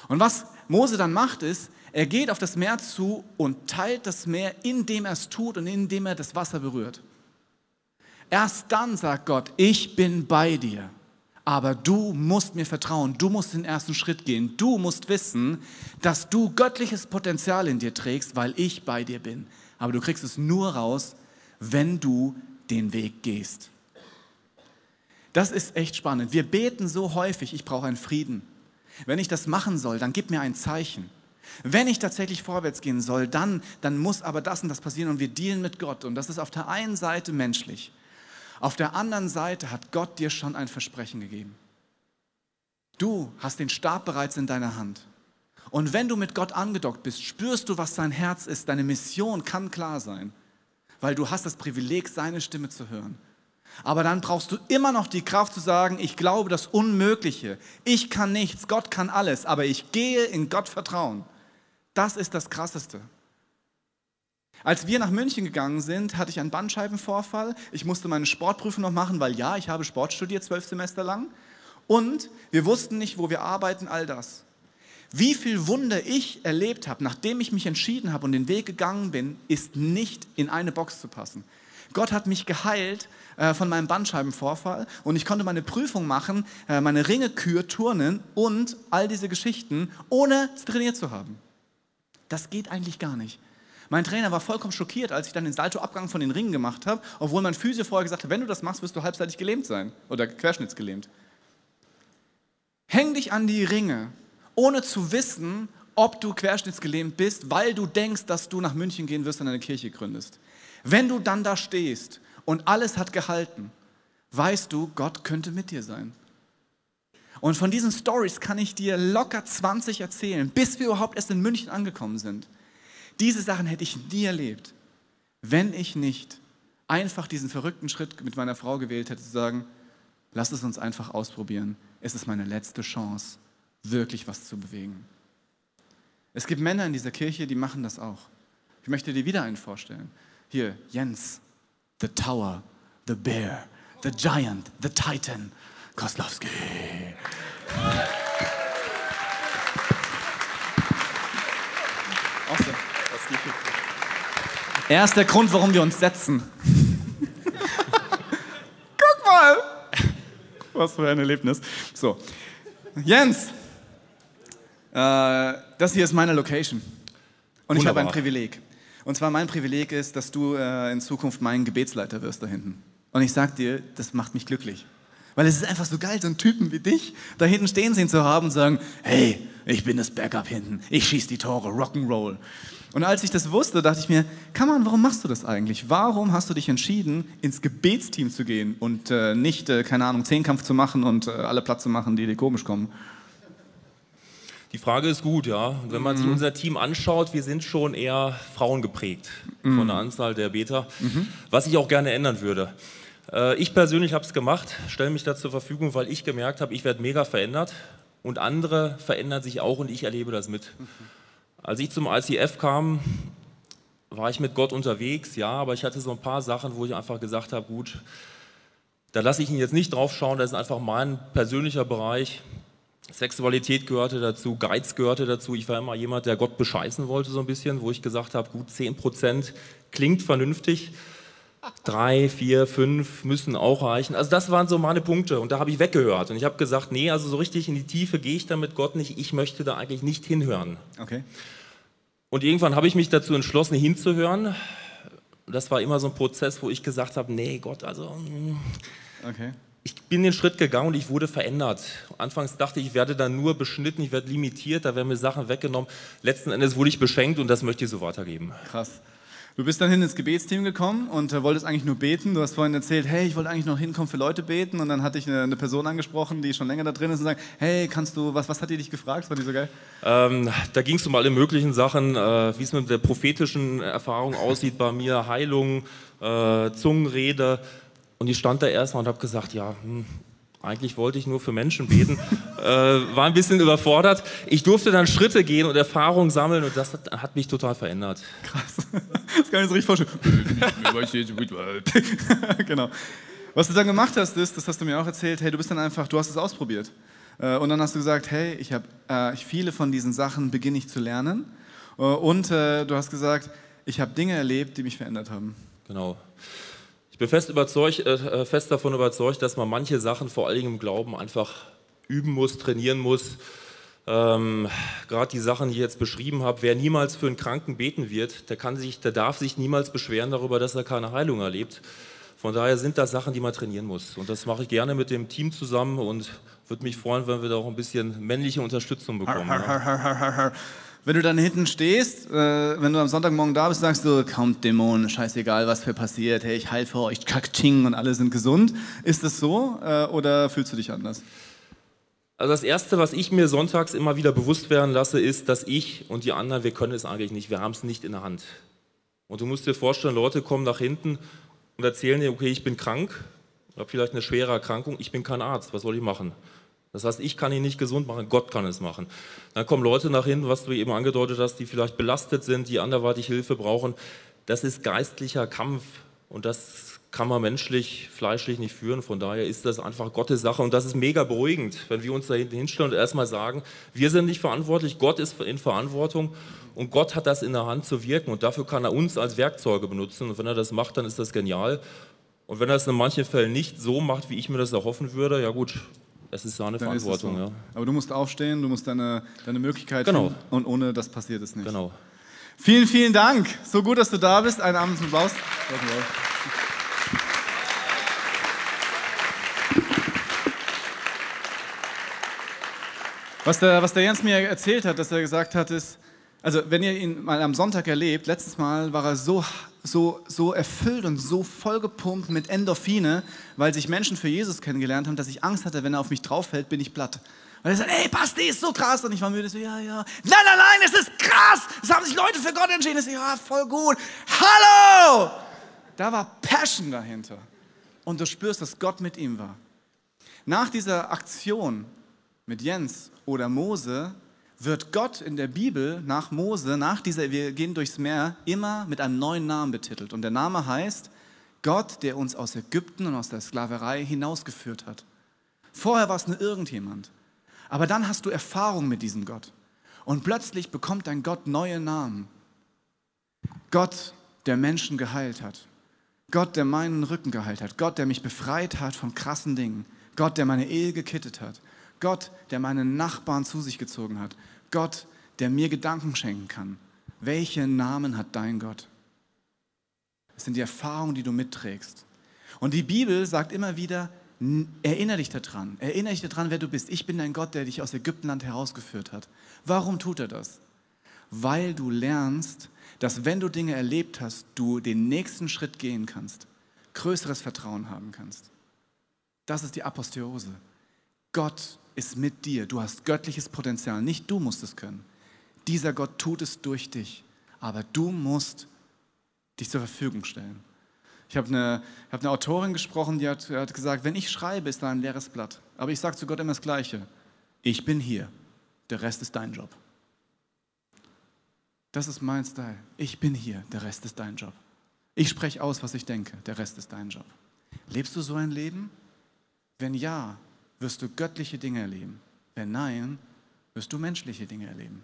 Und was Mose dann macht, ist, er geht auf das Meer zu und teilt das Meer, indem er es tut und indem er das Wasser berührt. Erst dann sagt Gott, ich bin bei dir. Aber du musst mir vertrauen, du musst den ersten Schritt gehen. Du musst wissen, dass du göttliches Potenzial in dir trägst, weil ich bei dir bin. Aber du kriegst es nur raus, wenn du den Weg gehst. Das ist echt spannend. Wir beten so häufig, ich brauche einen Frieden. Wenn ich das machen soll, dann gib mir ein Zeichen. Wenn ich tatsächlich vorwärts gehen soll, dann, dann muss aber das und das passieren und wir dealen mit Gott. Und das ist auf der einen Seite menschlich. Auf der anderen Seite hat Gott dir schon ein Versprechen gegeben. Du hast den Stab bereits in deiner Hand. Und wenn du mit Gott angedockt bist, spürst du, was sein Herz ist. Deine Mission kann klar sein, weil du hast das Privileg, seine Stimme zu hören. Aber dann brauchst du immer noch die Kraft zu sagen, ich glaube das Unmögliche. Ich kann nichts, Gott kann alles, aber ich gehe in Gott vertrauen. Das ist das Krasseste. Als wir nach München gegangen sind, hatte ich einen Bandscheibenvorfall. Ich musste meine Sportprüfung noch machen, weil ja, ich habe Sport studiert, zwölf Semester lang. Und wir wussten nicht, wo wir arbeiten, all das. Wie viel Wunder ich erlebt habe, nachdem ich mich entschieden habe und den Weg gegangen bin, ist nicht in eine Box zu passen. Gott hat mich geheilt äh, von meinem Bandscheibenvorfall und ich konnte meine Prüfung machen, äh, meine Ringe kür, turnen und all diese Geschichten, ohne trainiert zu haben. Das geht eigentlich gar nicht. Mein Trainer war vollkommen schockiert, als ich dann den Saltoabgang von den Ringen gemacht habe, obwohl mein Physio vorher gesagt hat, wenn du das machst, wirst du halbseitig gelähmt sein oder querschnittsgelähmt. Häng dich an die Ringe, ohne zu wissen, ob du querschnittsgelähmt bist, weil du denkst, dass du nach München gehen wirst und eine Kirche gründest. Wenn du dann da stehst und alles hat gehalten, weißt du, Gott könnte mit dir sein. Und von diesen Stories kann ich dir locker 20 erzählen, bis wir überhaupt erst in München angekommen sind. Diese Sachen hätte ich nie erlebt, wenn ich nicht einfach diesen verrückten Schritt mit meiner Frau gewählt hätte, zu sagen, lass es uns einfach ausprobieren. Es ist meine letzte Chance, wirklich was zu bewegen. Es gibt Männer in dieser Kirche, die machen das auch. Ich möchte dir wieder einen vorstellen. Hier, Jens, the Tower, the Bear, the Giant, the Titan, Koslowski. Awesome. Er ist der Grund, warum wir uns setzen. Guck mal! Was für ein Erlebnis. So, Jens, äh, das hier ist meine Location. Und Wunderbar. ich habe ein Privileg. Und zwar mein Privileg ist, dass du äh, in Zukunft mein Gebetsleiter wirst da hinten. Und ich sag dir, das macht mich glücklich. Weil es ist einfach so geil, so einen Typen wie dich da hinten stehen sehen zu haben und sagen, hey, ich bin das Backup hinten, ich schieße die Tore, Rock'n'Roll. Und als ich das wusste, dachte ich mir, man, warum machst du das eigentlich? Warum hast du dich entschieden, ins Gebetsteam zu gehen und äh, nicht, äh, keine Ahnung, Zehnkampf zu machen und äh, alle Platz zu machen, die dir komisch kommen? Die Frage ist gut, ja. Und wenn man sich unser Team anschaut, wir sind schon eher frauengeprägt von der Anzahl der Beter, was ich auch gerne ändern würde. Äh, Ich persönlich habe es gemacht, stelle mich da zur Verfügung, weil ich gemerkt habe, ich werde mega verändert und andere verändern sich auch und ich erlebe das mit. Als ich zum ICF kam, war ich mit Gott unterwegs, ja, aber ich hatte so ein paar Sachen, wo ich einfach gesagt habe, gut, da lasse ich ihn jetzt nicht drauf schauen, das ist einfach mein persönlicher Bereich. Sexualität gehörte dazu, Geiz gehörte dazu. Ich war immer jemand, der Gott bescheißen wollte so ein bisschen, wo ich gesagt habe, gut, 10% klingt vernünftig. Drei, vier, fünf müssen auch reichen. Also das waren so meine Punkte und da habe ich weggehört. Und ich habe gesagt, nee, also so richtig in die Tiefe gehe ich da mit Gott nicht. Ich möchte da eigentlich nicht hinhören. Okay. Und irgendwann habe ich mich dazu entschlossen, hinzuhören. Das war immer so ein Prozess, wo ich gesagt habe, nee, Gott, also mm, Okay. ich bin den Schritt gegangen und ich wurde verändert. Anfangs dachte ich, ich werde da nur beschnitten, ich werde limitiert, da werden mir Sachen weggenommen. Letzten Endes wurde ich beschenkt und das möchte ich so weitergeben. Krass. Du bist dann hin ins Gebetsteam gekommen und äh, wolltest eigentlich nur beten. Du hast vorhin erzählt, hey, ich wollte eigentlich noch hinkommen für Leute beten. Und dann hatte ich eine, eine Person angesprochen, die schon länger da drin ist und sagt, hey, kannst du, was, was hat die dich gefragt? Das war die so geil? Ähm, da ging es um alle möglichen Sachen, äh, wie es mit der prophetischen Erfahrung aussieht bei mir, Heilung, äh, Zungenrede. Und ich stand da erstmal und habe gesagt, ja, hm, eigentlich wollte ich nur für Menschen beten. äh, war ein bisschen überfordert. Ich durfte dann Schritte gehen und Erfahrungen sammeln und das hat, hat mich total verändert. Krass. Das kann ich mir so richtig vorstellen. genau. Was du dann gemacht hast, ist, das hast du mir auch erzählt, hey, du bist dann einfach, du hast es ausprobiert. Äh, Und dann hast du gesagt, hey, ich habe äh, viele von diesen Sachen beginne ich zu lernen. Äh, Und äh, du hast gesagt, ich habe Dinge erlebt, die mich verändert haben. Genau. Ich bin fest, überzeugt, äh, fest davon überzeugt, dass man manche Sachen vor allen Dingen im Glauben einfach üben muss, trainieren muss. Ähm, Gerade die Sachen, die ich jetzt beschrieben habe, wer niemals für einen Kranken beten wird, der, kann sich, der darf sich niemals beschweren darüber, dass er keine Heilung erlebt. Von daher sind das Sachen, die man trainieren muss. Und das mache ich gerne mit dem Team zusammen und würde mich freuen, wenn wir da auch ein bisschen männliche Unterstützung bekommen. Ja. Wenn du dann hinten stehst, äh, wenn du am Sonntagmorgen da bist, sagst du, kommt Dämonen, scheißegal, was für passiert, hey, ich heil für euch, kakting und alle sind gesund. Ist das so äh, oder fühlst du dich anders? Also das Erste, was ich mir sonntags immer wieder bewusst werden lasse, ist, dass ich und die anderen, wir können es eigentlich nicht, wir haben es nicht in der Hand. Und du musst dir vorstellen, Leute kommen nach hinten und erzählen dir, okay, ich bin krank, habe vielleicht eine schwere Erkrankung, ich bin kein Arzt, was soll ich machen? Das heißt, ich kann ihn nicht gesund machen, Gott kann es machen. Dann kommen Leute nach hinten, was du eben angedeutet hast, die vielleicht belastet sind, die anderweitig Hilfe brauchen. Das ist geistlicher Kampf und das kann man menschlich, fleischlich nicht führen. Von daher ist das einfach Gottes Sache und das ist mega beruhigend, wenn wir uns da hinten hinstellen und erstmal sagen, wir sind nicht verantwortlich, Gott ist in Verantwortung und Gott hat das in der Hand zu wirken und dafür kann er uns als Werkzeuge benutzen und wenn er das macht, dann ist das genial. Und wenn er es in manchen Fällen nicht so macht, wie ich mir das erhoffen würde, ja gut, es ist seine Dann Verantwortung. so. Ja. Aber du musst aufstehen, du musst deine, deine Möglichkeit Genau. finden und ohne das passiert es nicht. Genau. Vielen, vielen Dank. So gut, dass du da bist. Einen Abend zum Applaus. Was der, was der Jens mir erzählt hat, dass er gesagt hat, ist, also wenn ihr ihn mal am Sonntag erlebt, letztes Mal war er so, so, so erfüllt und so vollgepumpt mit Endorphine, weil sich Menschen für Jesus kennengelernt haben, dass ich Angst hatte, wenn er auf mich drauf fällt, bin ich platt. Weil er sagt, ey, Basti, ist so krass. Und ich war müde, so, ja, ja. Nein, nein, nein, es ist krass. Es haben sich Leute für Gott entschieden. Ich so, ja, voll gut. Hallo! Da war Passion dahinter. Und du spürst, dass Gott mit ihm war. Nach dieser Aktion mit Jens oder Mose wird Gott in der Bibel nach Mose, nach dieser, wir gehen durchs Meer, immer mit einem neuen Namen betitelt. Und der Name heißt Gott, der uns aus Ägypten und aus der Sklaverei hinausgeführt hat. Vorher war es nur irgendjemand. Aber dann hast du Erfahrung mit diesem Gott. Und plötzlich bekommt dein Gott neue Namen. Gott, der Menschen geheilt hat. Gott, der meinen Rücken geheilt hat. Gott, der mich befreit hat von krassen Dingen. Gott, der meine Ehe gekittet hat. Gott, der meinen Nachbarn zu sich gezogen hat. Gott, der mir Gedanken schenken kann. Welche Namen hat dein Gott? Es sind die Erfahrungen, die du mitträgst. Und die Bibel sagt immer wieder, erinnere dich daran, erinnere dich daran, wer du bist. Ich bin dein Gott, der dich aus Ägyptenland herausgeführt hat. Warum tut er das? Weil du lernst, dass wenn du Dinge erlebt hast, du den nächsten Schritt gehen kannst, größeres Vertrauen haben kannst. Das ist die Aposteose. Gott ist mit dir. Du hast göttliches Potenzial. Nicht du musst es können. Dieser Gott tut es durch dich. Aber du musst dich zur Verfügung stellen. Ich habe eine, hab eine Autorin gesprochen, die hat, hat gesagt, wenn ich schreibe, ist da ein leeres Blatt. Aber ich sage zu Gott immer das Gleiche. Ich bin hier. Der Rest ist dein Job. Das ist mein Style. Ich bin hier. Der Rest ist dein Job. Ich spreche aus, was ich denke. Der Rest ist dein Job. Lebst du so ein Leben? Wenn ja, wirst du göttliche Dinge erleben. Wenn nein, wirst du menschliche Dinge erleben.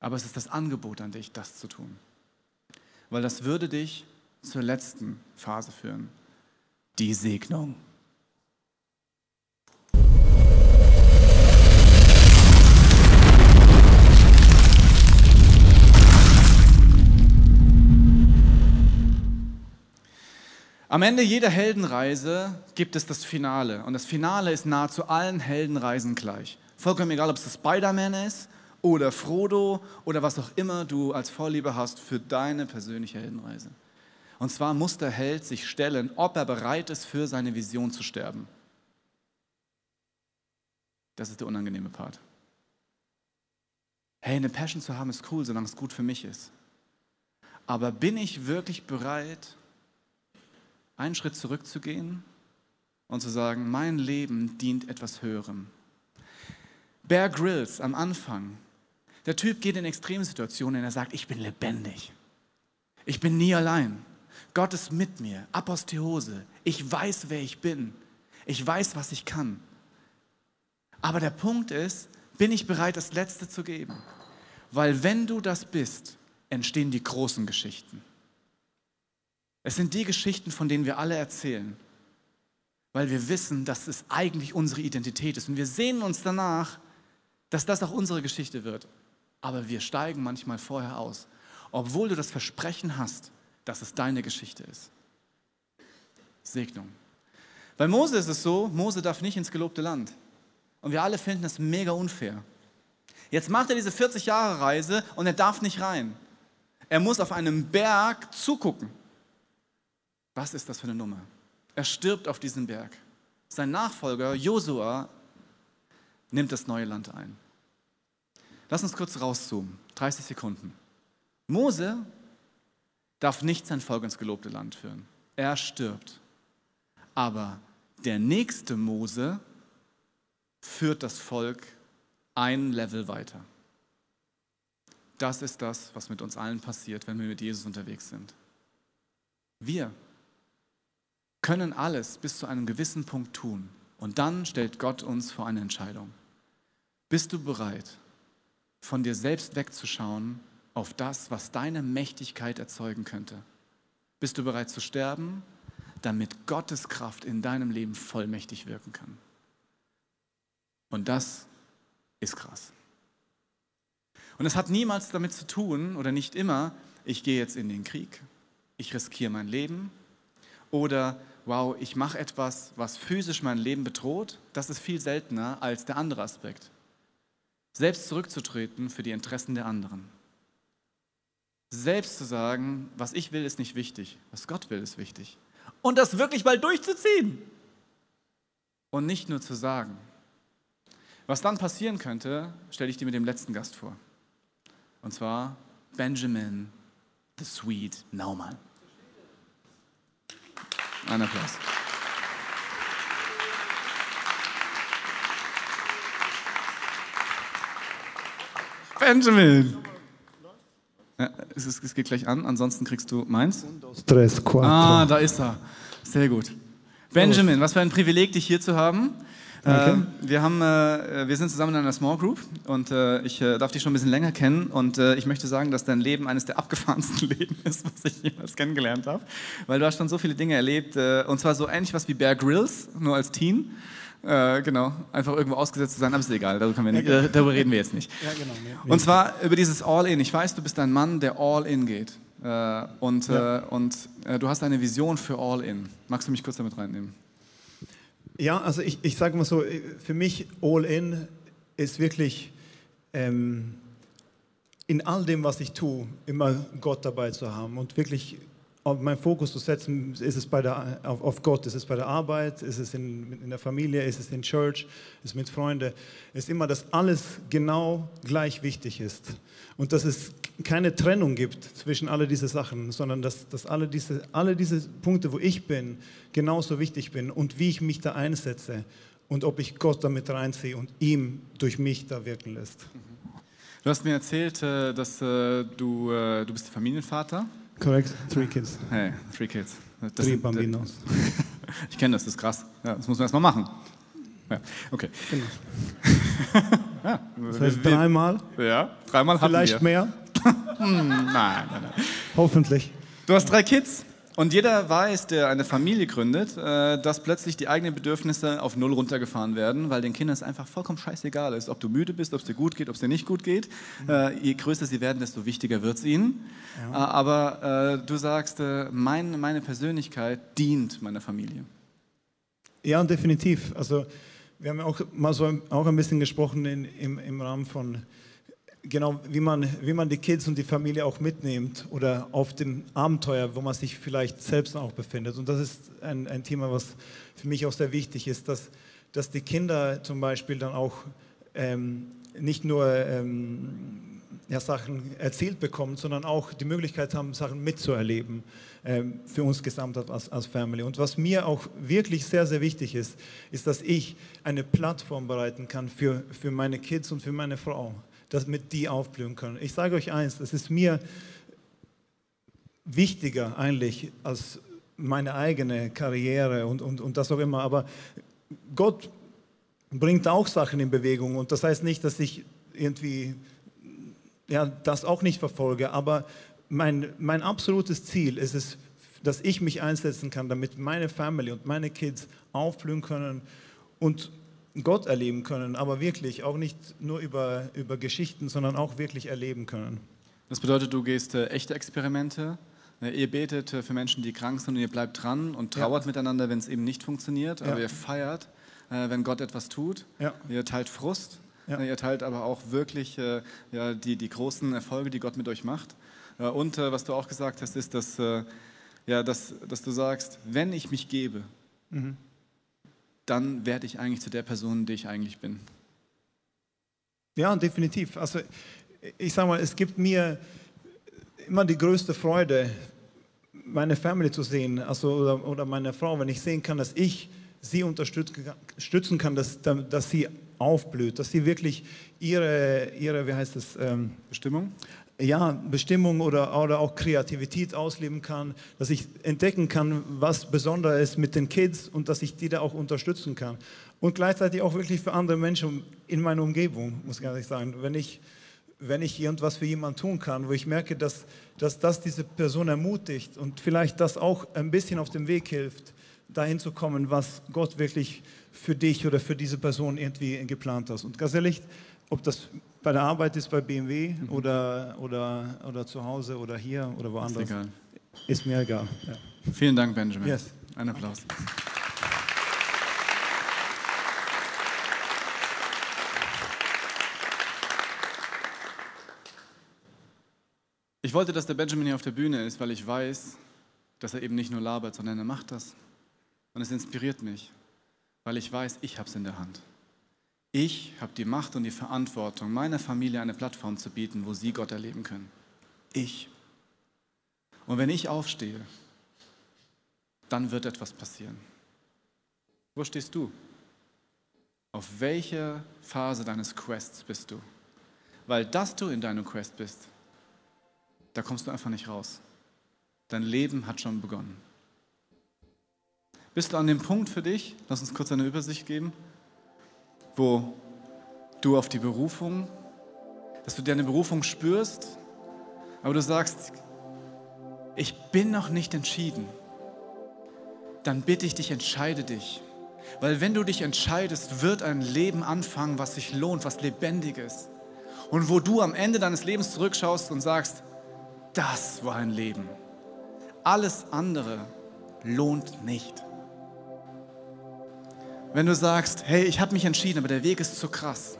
Aber es ist das Angebot an dich, das zu tun. Weil das würde dich zur letzten Phase führen. Die Segnung. Am Ende jeder Heldenreise gibt es das Finale. Und das Finale ist nahezu allen Heldenreisen gleich. Vollkommen egal, ob es Spider-Man ist oder Frodo oder was auch immer du als Vorliebe hast für deine persönliche Heldenreise. Und zwar muss der Held sich stellen, ob er bereit ist, für seine Vision zu sterben. Das ist der unangenehme Part. Hey, eine Passion zu haben ist cool, solange es gut für mich ist. Aber bin ich wirklich bereit, einen Schritt zurückzugehen und zu sagen, mein Leben dient etwas Höherem. Bear Grylls am Anfang, der Typ geht in Extremsituationen und er sagt, ich bin lebendig. Ich bin nie allein. Gott ist mit mir. Aposteose. Ich weiß, wer ich bin. Ich weiß, was ich kann. Aber der Punkt ist, bin ich bereit, das Letzte zu geben? Weil wenn du das bist, entstehen die großen Geschichten. Es sind die Geschichten, von denen wir alle erzählen, weil wir wissen, dass es eigentlich unsere Identität ist. Und wir sehnen uns danach, dass das auch unsere Geschichte wird. Aber wir steigen manchmal vorher aus, obwohl du das Versprechen hast, dass es deine Geschichte ist. Segnung. Bei Mose ist es so, Mose darf nicht ins gelobte Land. Und wir alle finden das mega unfair. Jetzt macht er diese 40 Jahre Reise und er darf nicht rein. Er muss auf einem Berg zugucken. Was ist das für eine Nummer? Er stirbt auf diesem Berg. Sein Nachfolger Josua nimmt das neue Land ein. Lass uns kurz rauszoomen. 30 Sekunden. Mose darf nicht sein Volk ins gelobte Land führen. Er stirbt. Aber der nächste Mose führt das Volk ein Level weiter. Das ist das, was mit uns allen passiert, wenn wir mit Jesus unterwegs sind. Wir können alles bis zu einem gewissen Punkt tun. Und dann stellt Gott uns vor eine Entscheidung. Bist du bereit, von dir selbst wegzuschauen auf das, was deine Mächtigkeit erzeugen könnte? Bist du bereit zu sterben, damit Gottes Kraft in deinem Leben vollmächtig wirken kann? Und das ist krass. Und es hat niemals damit zu tun, oder nicht immer, ich gehe jetzt in den Krieg, ich riskiere mein Leben oder wow, ich mache etwas, was physisch mein Leben bedroht, das ist viel seltener als der andere Aspekt. Selbst zurückzutreten für die Interessen der anderen. Selbst zu sagen, was ich will, ist nicht wichtig, was Gott will, ist wichtig. Und das wirklich mal durchzuziehen. Und nicht nur zu sagen. Was dann passieren könnte, stelle ich dir mit dem letzten Gast vor. Und zwar Benjamin the Sweet Naumann. Ein Applaus. Benjamin! Ja, es, ist, es, geht gleich an, ansonsten kriegst du meins. Tres, ah, da ist er. Sehr gut. Benjamin, was für ein Privileg, dich hier zu haben. Okay. Äh, wir, haben, äh, wir sind zusammen in einer Small Group und äh, ich äh, darf dich schon ein bisschen länger kennen und äh, ich möchte sagen, dass dein Leben eines der abgefahrensten Leben ist, was ich jemals kennengelernt habe, weil du hast schon so viele Dinge erlebt äh, und zwar so ähnlich was wie Bear Grylls, nur als Teen. genau, einfach irgendwo ausgesetzt zu sein, aber ist egal, darüber, wir nicht, darüber reden wir jetzt nicht. Ja, genau, ja. Und zwar über dieses All-In. Ich weiß, du bist ein Mann, der All-In geht. Äh, und Ja. äh, und äh, du hast eine Vision für All In. Magst du mich kurz damit reinnehmen? Ja, also ich, ich sage mal so, für mich All In ist wirklich ähm, in all dem, was ich tue, immer Gott dabei zu haben und wirklich meinen Fokus zu setzen, ist es bei der, auf, auf Gott, ist es bei der Arbeit, ist es in, in der Familie, ist es in Church, ist es mit Freunden, ist immer, dass alles genau gleich wichtig ist. Und dass es keine Trennung gibt zwischen alle diese Sachen, sondern dass, dass alle, diese, alle diese Punkte, wo ich bin, genauso wichtig bin und wie ich mich da einsetze und ob ich Gott damit reinziehe und ihm durch mich da wirken lässt. Du hast mir erzählt, äh, dass äh, du, äh, du bist Familienvater. Korrekt, three kids, Hey, three kids. Das three sind- bambinos. Ich kenne das, das ist krass. Ja, das muss man erstmal machen. Ja, okay. ja, Das heißt dreimal, ja, dreimal hatten vielleicht wir. mehr, Nein, nein, nein. hoffentlich. Du hast drei Kids und jeder weiß, der eine Familie gründet, äh, dass plötzlich die eigenen Bedürfnisse auf Null runtergefahren werden, weil den Kindern es einfach vollkommen scheißegal ist, ob du müde bist, ob es dir gut geht, ob es dir nicht gut geht. Äh, Je größer sie werden, desto wichtiger wird es ihnen. Äh, Aber du sagst, mein, meine Persönlichkeit dient meiner Familie. Ja, definitiv. Also wir haben ja auch mal so auch ein bisschen gesprochen in, im, im Rahmen von genau wie man, wie man die Kids und die Familie auch mitnimmt oder auf dem Abenteuer, wo man sich vielleicht selbst auch befindet. Und das ist ein, ein Thema, was für mich auch sehr wichtig ist, dass, dass die Kinder zum Beispiel dann auch ähm, nicht nur ähm, ja, Sachen erzählt bekommen, sondern auch die Möglichkeit haben, Sachen mitzuerleben ähm, für uns gesamt als, als Family. Und was mir auch wirklich sehr, sehr wichtig ist, ist, dass ich eine Plattform bereiten kann für, für meine Kids und für meine Frau, damit die aufblühen können. Ich sage euch eins, es ist mir wichtiger eigentlich als meine eigene Karriere und, und, und das auch immer, aber Gott bringt auch Sachen in Bewegung und das heißt nicht, dass ich irgendwie ja, das auch nicht verfolge, aber mein, mein absolutes Ziel ist es, dass ich mich einsetzen kann, damit meine Family und meine Kids aufblühen können und Gott erleben können, aber wirklich auch nicht nur über, über Geschichten, sondern auch wirklich erleben können. Das bedeutet, du gehst äh, echte Experimente. Äh, ihr betet äh, für Menschen, die krank sind und ihr bleibt dran und trauert miteinander, wenn es eben nicht funktioniert. Aber Ja. ihr feiert, äh, wenn Gott etwas tut. Ja. Ihr teilt Frust. Ja. Äh, Ihr teilt aber auch wirklich äh, ja, die, die großen Erfolge, die Gott mit euch macht. Äh, und was du auch gesagt hast, ist, dass, ja, dass, dass du sagst, wenn ich mich gebe, Mhm. Dann werde ich eigentlich zu der Person, die ich eigentlich bin. Ja, definitiv. Also ich sage mal, es gibt mir immer die größte Freude, meine Family zu sehen, also oder, oder meine Frau, wenn ich sehen kann, dass ich sie unterstützen stützen kann, dass, dass sie aufblüht, dass sie wirklich ihre, ihre wie heißt es, ähm, Bestimmung? Ja, Bestimmung oder, oder auch Kreativität ausleben kann, dass ich entdecken kann, was besonders ist mit den Kids und dass ich die da auch unterstützen kann. Und gleichzeitig auch wirklich für andere Menschen in meiner Umgebung, muss ich ehrlich sagen. Wenn ich, wenn ich irgendwas für jemanden tun kann, wo ich merke, dass, dass das diese Person ermutigt und vielleicht das auch ein bisschen auf dem Weg hilft, dahin zu kommen, was Gott wirklich für dich oder für diese Person irgendwie geplant hat. Und ganz ehrlich, ob das bei der Arbeit ist bei BMW oder, oder, oder zu Hause oder hier oder Ist woanders, egal. ist mir egal. Ja. Vielen Dank, Benjamin. Yes. Ein Applaus. Ich wollte, dass der Benjamin hier auf der Bühne ist, weil ich weiß, dass er eben nicht nur labert, sondern er macht das. Und es inspiriert mich, weil ich weiß, ich habe es in der Hand. Ich habe die Macht und die Verantwortung, meiner Familie eine Plattform zu bieten, wo sie Gott erleben können. Ich. Und wenn ich aufstehe, dann wird etwas passieren. Wo stehst du? Auf welcher Phase deines Quests bist du? Weil dass du in deinem Quest bist, da kommst du einfach nicht raus. Dein Leben hat schon begonnen. Bist du an dem Punkt für dich, lass uns kurz eine Übersicht geben, wo du auf die Berufung, dass du deine Berufung spürst, aber du sagst, ich bin noch nicht entschieden, dann bitte ich dich, entscheide dich. Weil wenn du dich entscheidest, wird ein Leben anfangen, was sich lohnt, was lebendig ist. Und wo du am Ende deines Lebens zurückschaust und sagst, das war ein Leben. Alles andere lohnt nicht. Wenn du sagst, hey, ich habe mich entschieden, aber der Weg ist zu krass,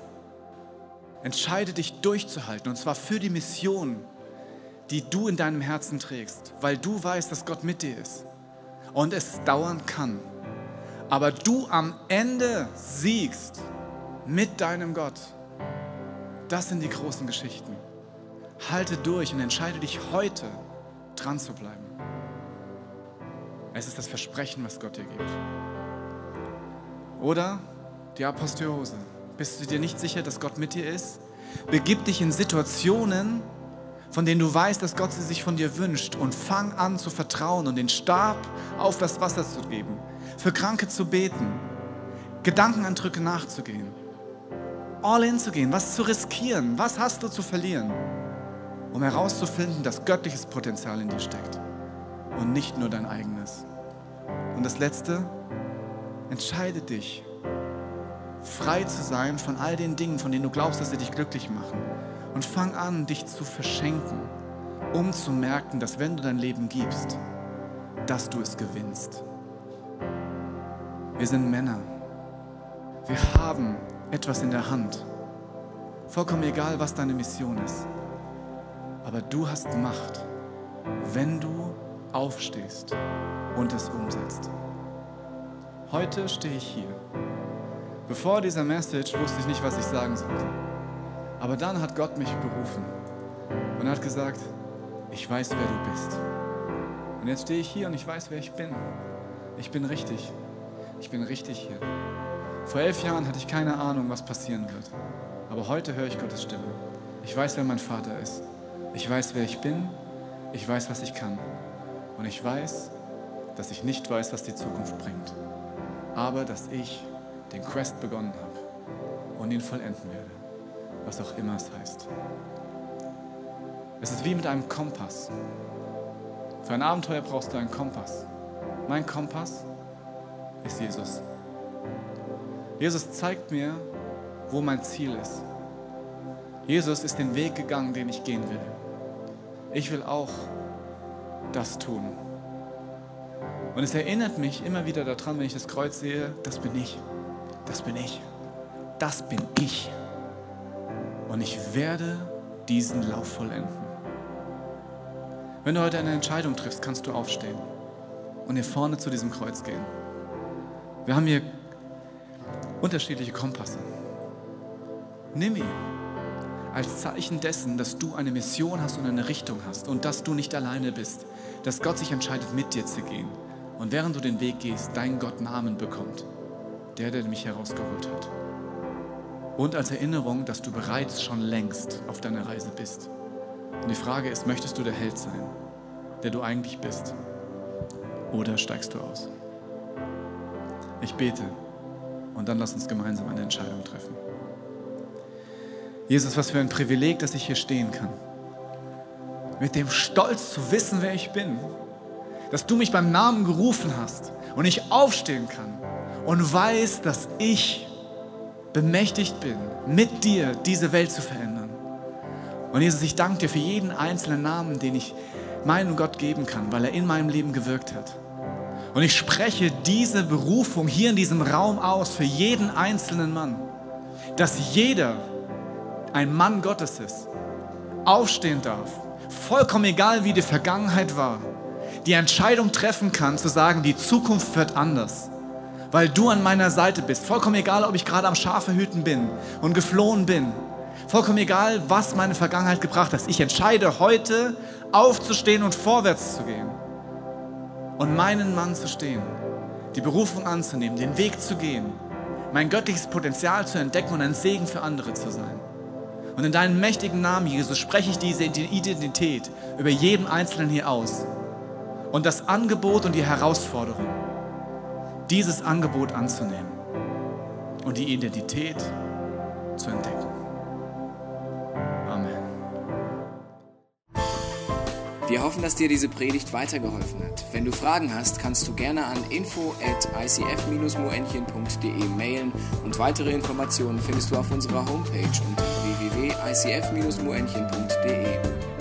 entscheide dich durchzuhalten und zwar für die Mission, die du in deinem Herzen trägst, weil du weißt, dass Gott mit dir ist und es dauern kann. Aber du am Ende siegst mit deinem Gott. Das sind die großen Geschichten. Halte durch und entscheide dich heute, dran zu bleiben. Es ist das Versprechen, was Gott dir gibt. Oder die Apostoliose. Bist du dir nicht sicher, dass Gott mit dir ist? Begib dich in Situationen, von denen du weißt, dass Gott sie sich von dir wünscht und fang an zu vertrauen und den Stab auf das Wasser zu geben, für Kranke zu beten, Gedankenandrücke nachzugehen, all in zu gehen, was zu riskieren, was hast du zu verlieren, um herauszufinden, dass göttliches Potenzial in dir steckt und nicht nur dein eigenes. Und das Letzte, entscheide dich, frei zu sein von all den Dingen, von denen du glaubst, dass sie dich glücklich machen. Und fang an, dich zu verschenken, um zu merken, dass wenn du dein Leben gibst, dass du es gewinnst. Wir sind Männer. Wir haben etwas in der Hand. Vollkommen egal, was deine Mission ist. Aber du hast Macht, wenn du aufstehst und es umsetzt. Heute stehe ich hier. Bevor dieser Message wusste ich nicht, was ich sagen sollte. Aber dann hat Gott mich berufen und hat gesagt, ich weiß, wer du bist. Und jetzt stehe ich hier und ich weiß, wer ich bin. Ich bin richtig. Ich bin richtig hier. Vor elf Jahren hatte ich keine Ahnung, was passieren wird. Aber heute höre ich Gottes Stimme. Ich weiß, wer mein Vater ist. Ich weiß, wer ich bin. Ich weiß, was ich kann. Und ich weiß, dass ich nicht weiß, was die Zukunft bringt. Aber dass ich den Quest begonnen habe und ihn vollenden werde. Was auch immer es heißt. Es ist wie mit einem Kompass. Für ein Abenteuer brauchst du einen Kompass. Mein Kompass ist Jesus. Jesus zeigt mir, wo mein Ziel ist. Jesus ist den Weg gegangen, den ich gehen will. Ich will auch das tun. Und es erinnert mich immer wieder daran, wenn ich das Kreuz sehe, das bin ich, das bin ich, das bin ich. Und ich werde diesen Lauf vollenden. Wenn du heute eine Entscheidung triffst, kannst du aufstehen und hier vorne zu diesem Kreuz gehen. Wir haben hier unterschiedliche Kompasse. Nimm ihn als Zeichen dessen, dass du eine Mission hast und eine Richtung hast und dass du nicht alleine bist, dass Gott sich entscheidet, mit dir zu gehen und während du den Weg gehst, dein Gott Namen bekommt, der, der mich herausgeholt hat. Und als Erinnerung, dass du bereits schon längst auf deiner Reise bist. Und die Frage ist, möchtest du der Held sein, der du eigentlich bist? Oder steigst du aus? Ich bete und dann lass uns gemeinsam eine Entscheidung treffen. Jesus, was für ein Privileg, dass ich hier stehen kann. Mit dem Stolz zu wissen, wer ich bin. Dass du mich beim Namen gerufen hast und ich aufstehen kann und weiß, dass ich bemächtigt bin, mit dir diese Welt zu verändern. Und Jesus, ich danke dir für jeden einzelnen Namen, den ich meinem Gott geben kann, weil er in meinem Leben gewirkt hat. Und ich spreche diese Berufung hier in diesem Raum aus für jeden einzelnen Mann, dass jeder ein Mann Gottes ist, aufstehen darf, vollkommen egal wie die Vergangenheit war, die Entscheidung treffen kann zu sagen, die Zukunft wird anders, weil du an meiner Seite bist. Vollkommen egal, ob ich gerade am Schafe hüten bin und geflohen bin. Vollkommen egal, was meine Vergangenheit gebracht hat. Ich entscheide heute aufzustehen und vorwärts zu gehen und meinen Mann zu stehen, die Berufung anzunehmen, den Weg zu gehen, mein göttliches Potenzial zu entdecken und ein Segen für andere zu sein. Und in deinem mächtigen Namen, Jesus, spreche ich diese Identität über jeden Einzelnen hier aus. Und das Angebot und die Herausforderung, dieses Angebot anzunehmen und die Identität zu entdecken. Amen. Wir hoffen, dass dir diese Predigt weitergeholfen hat. Wenn du Fragen hast, kannst du gerne an info at icf-moenchen.de mailen und weitere Informationen findest du auf unserer Homepage unter www.icf-moenchen.de.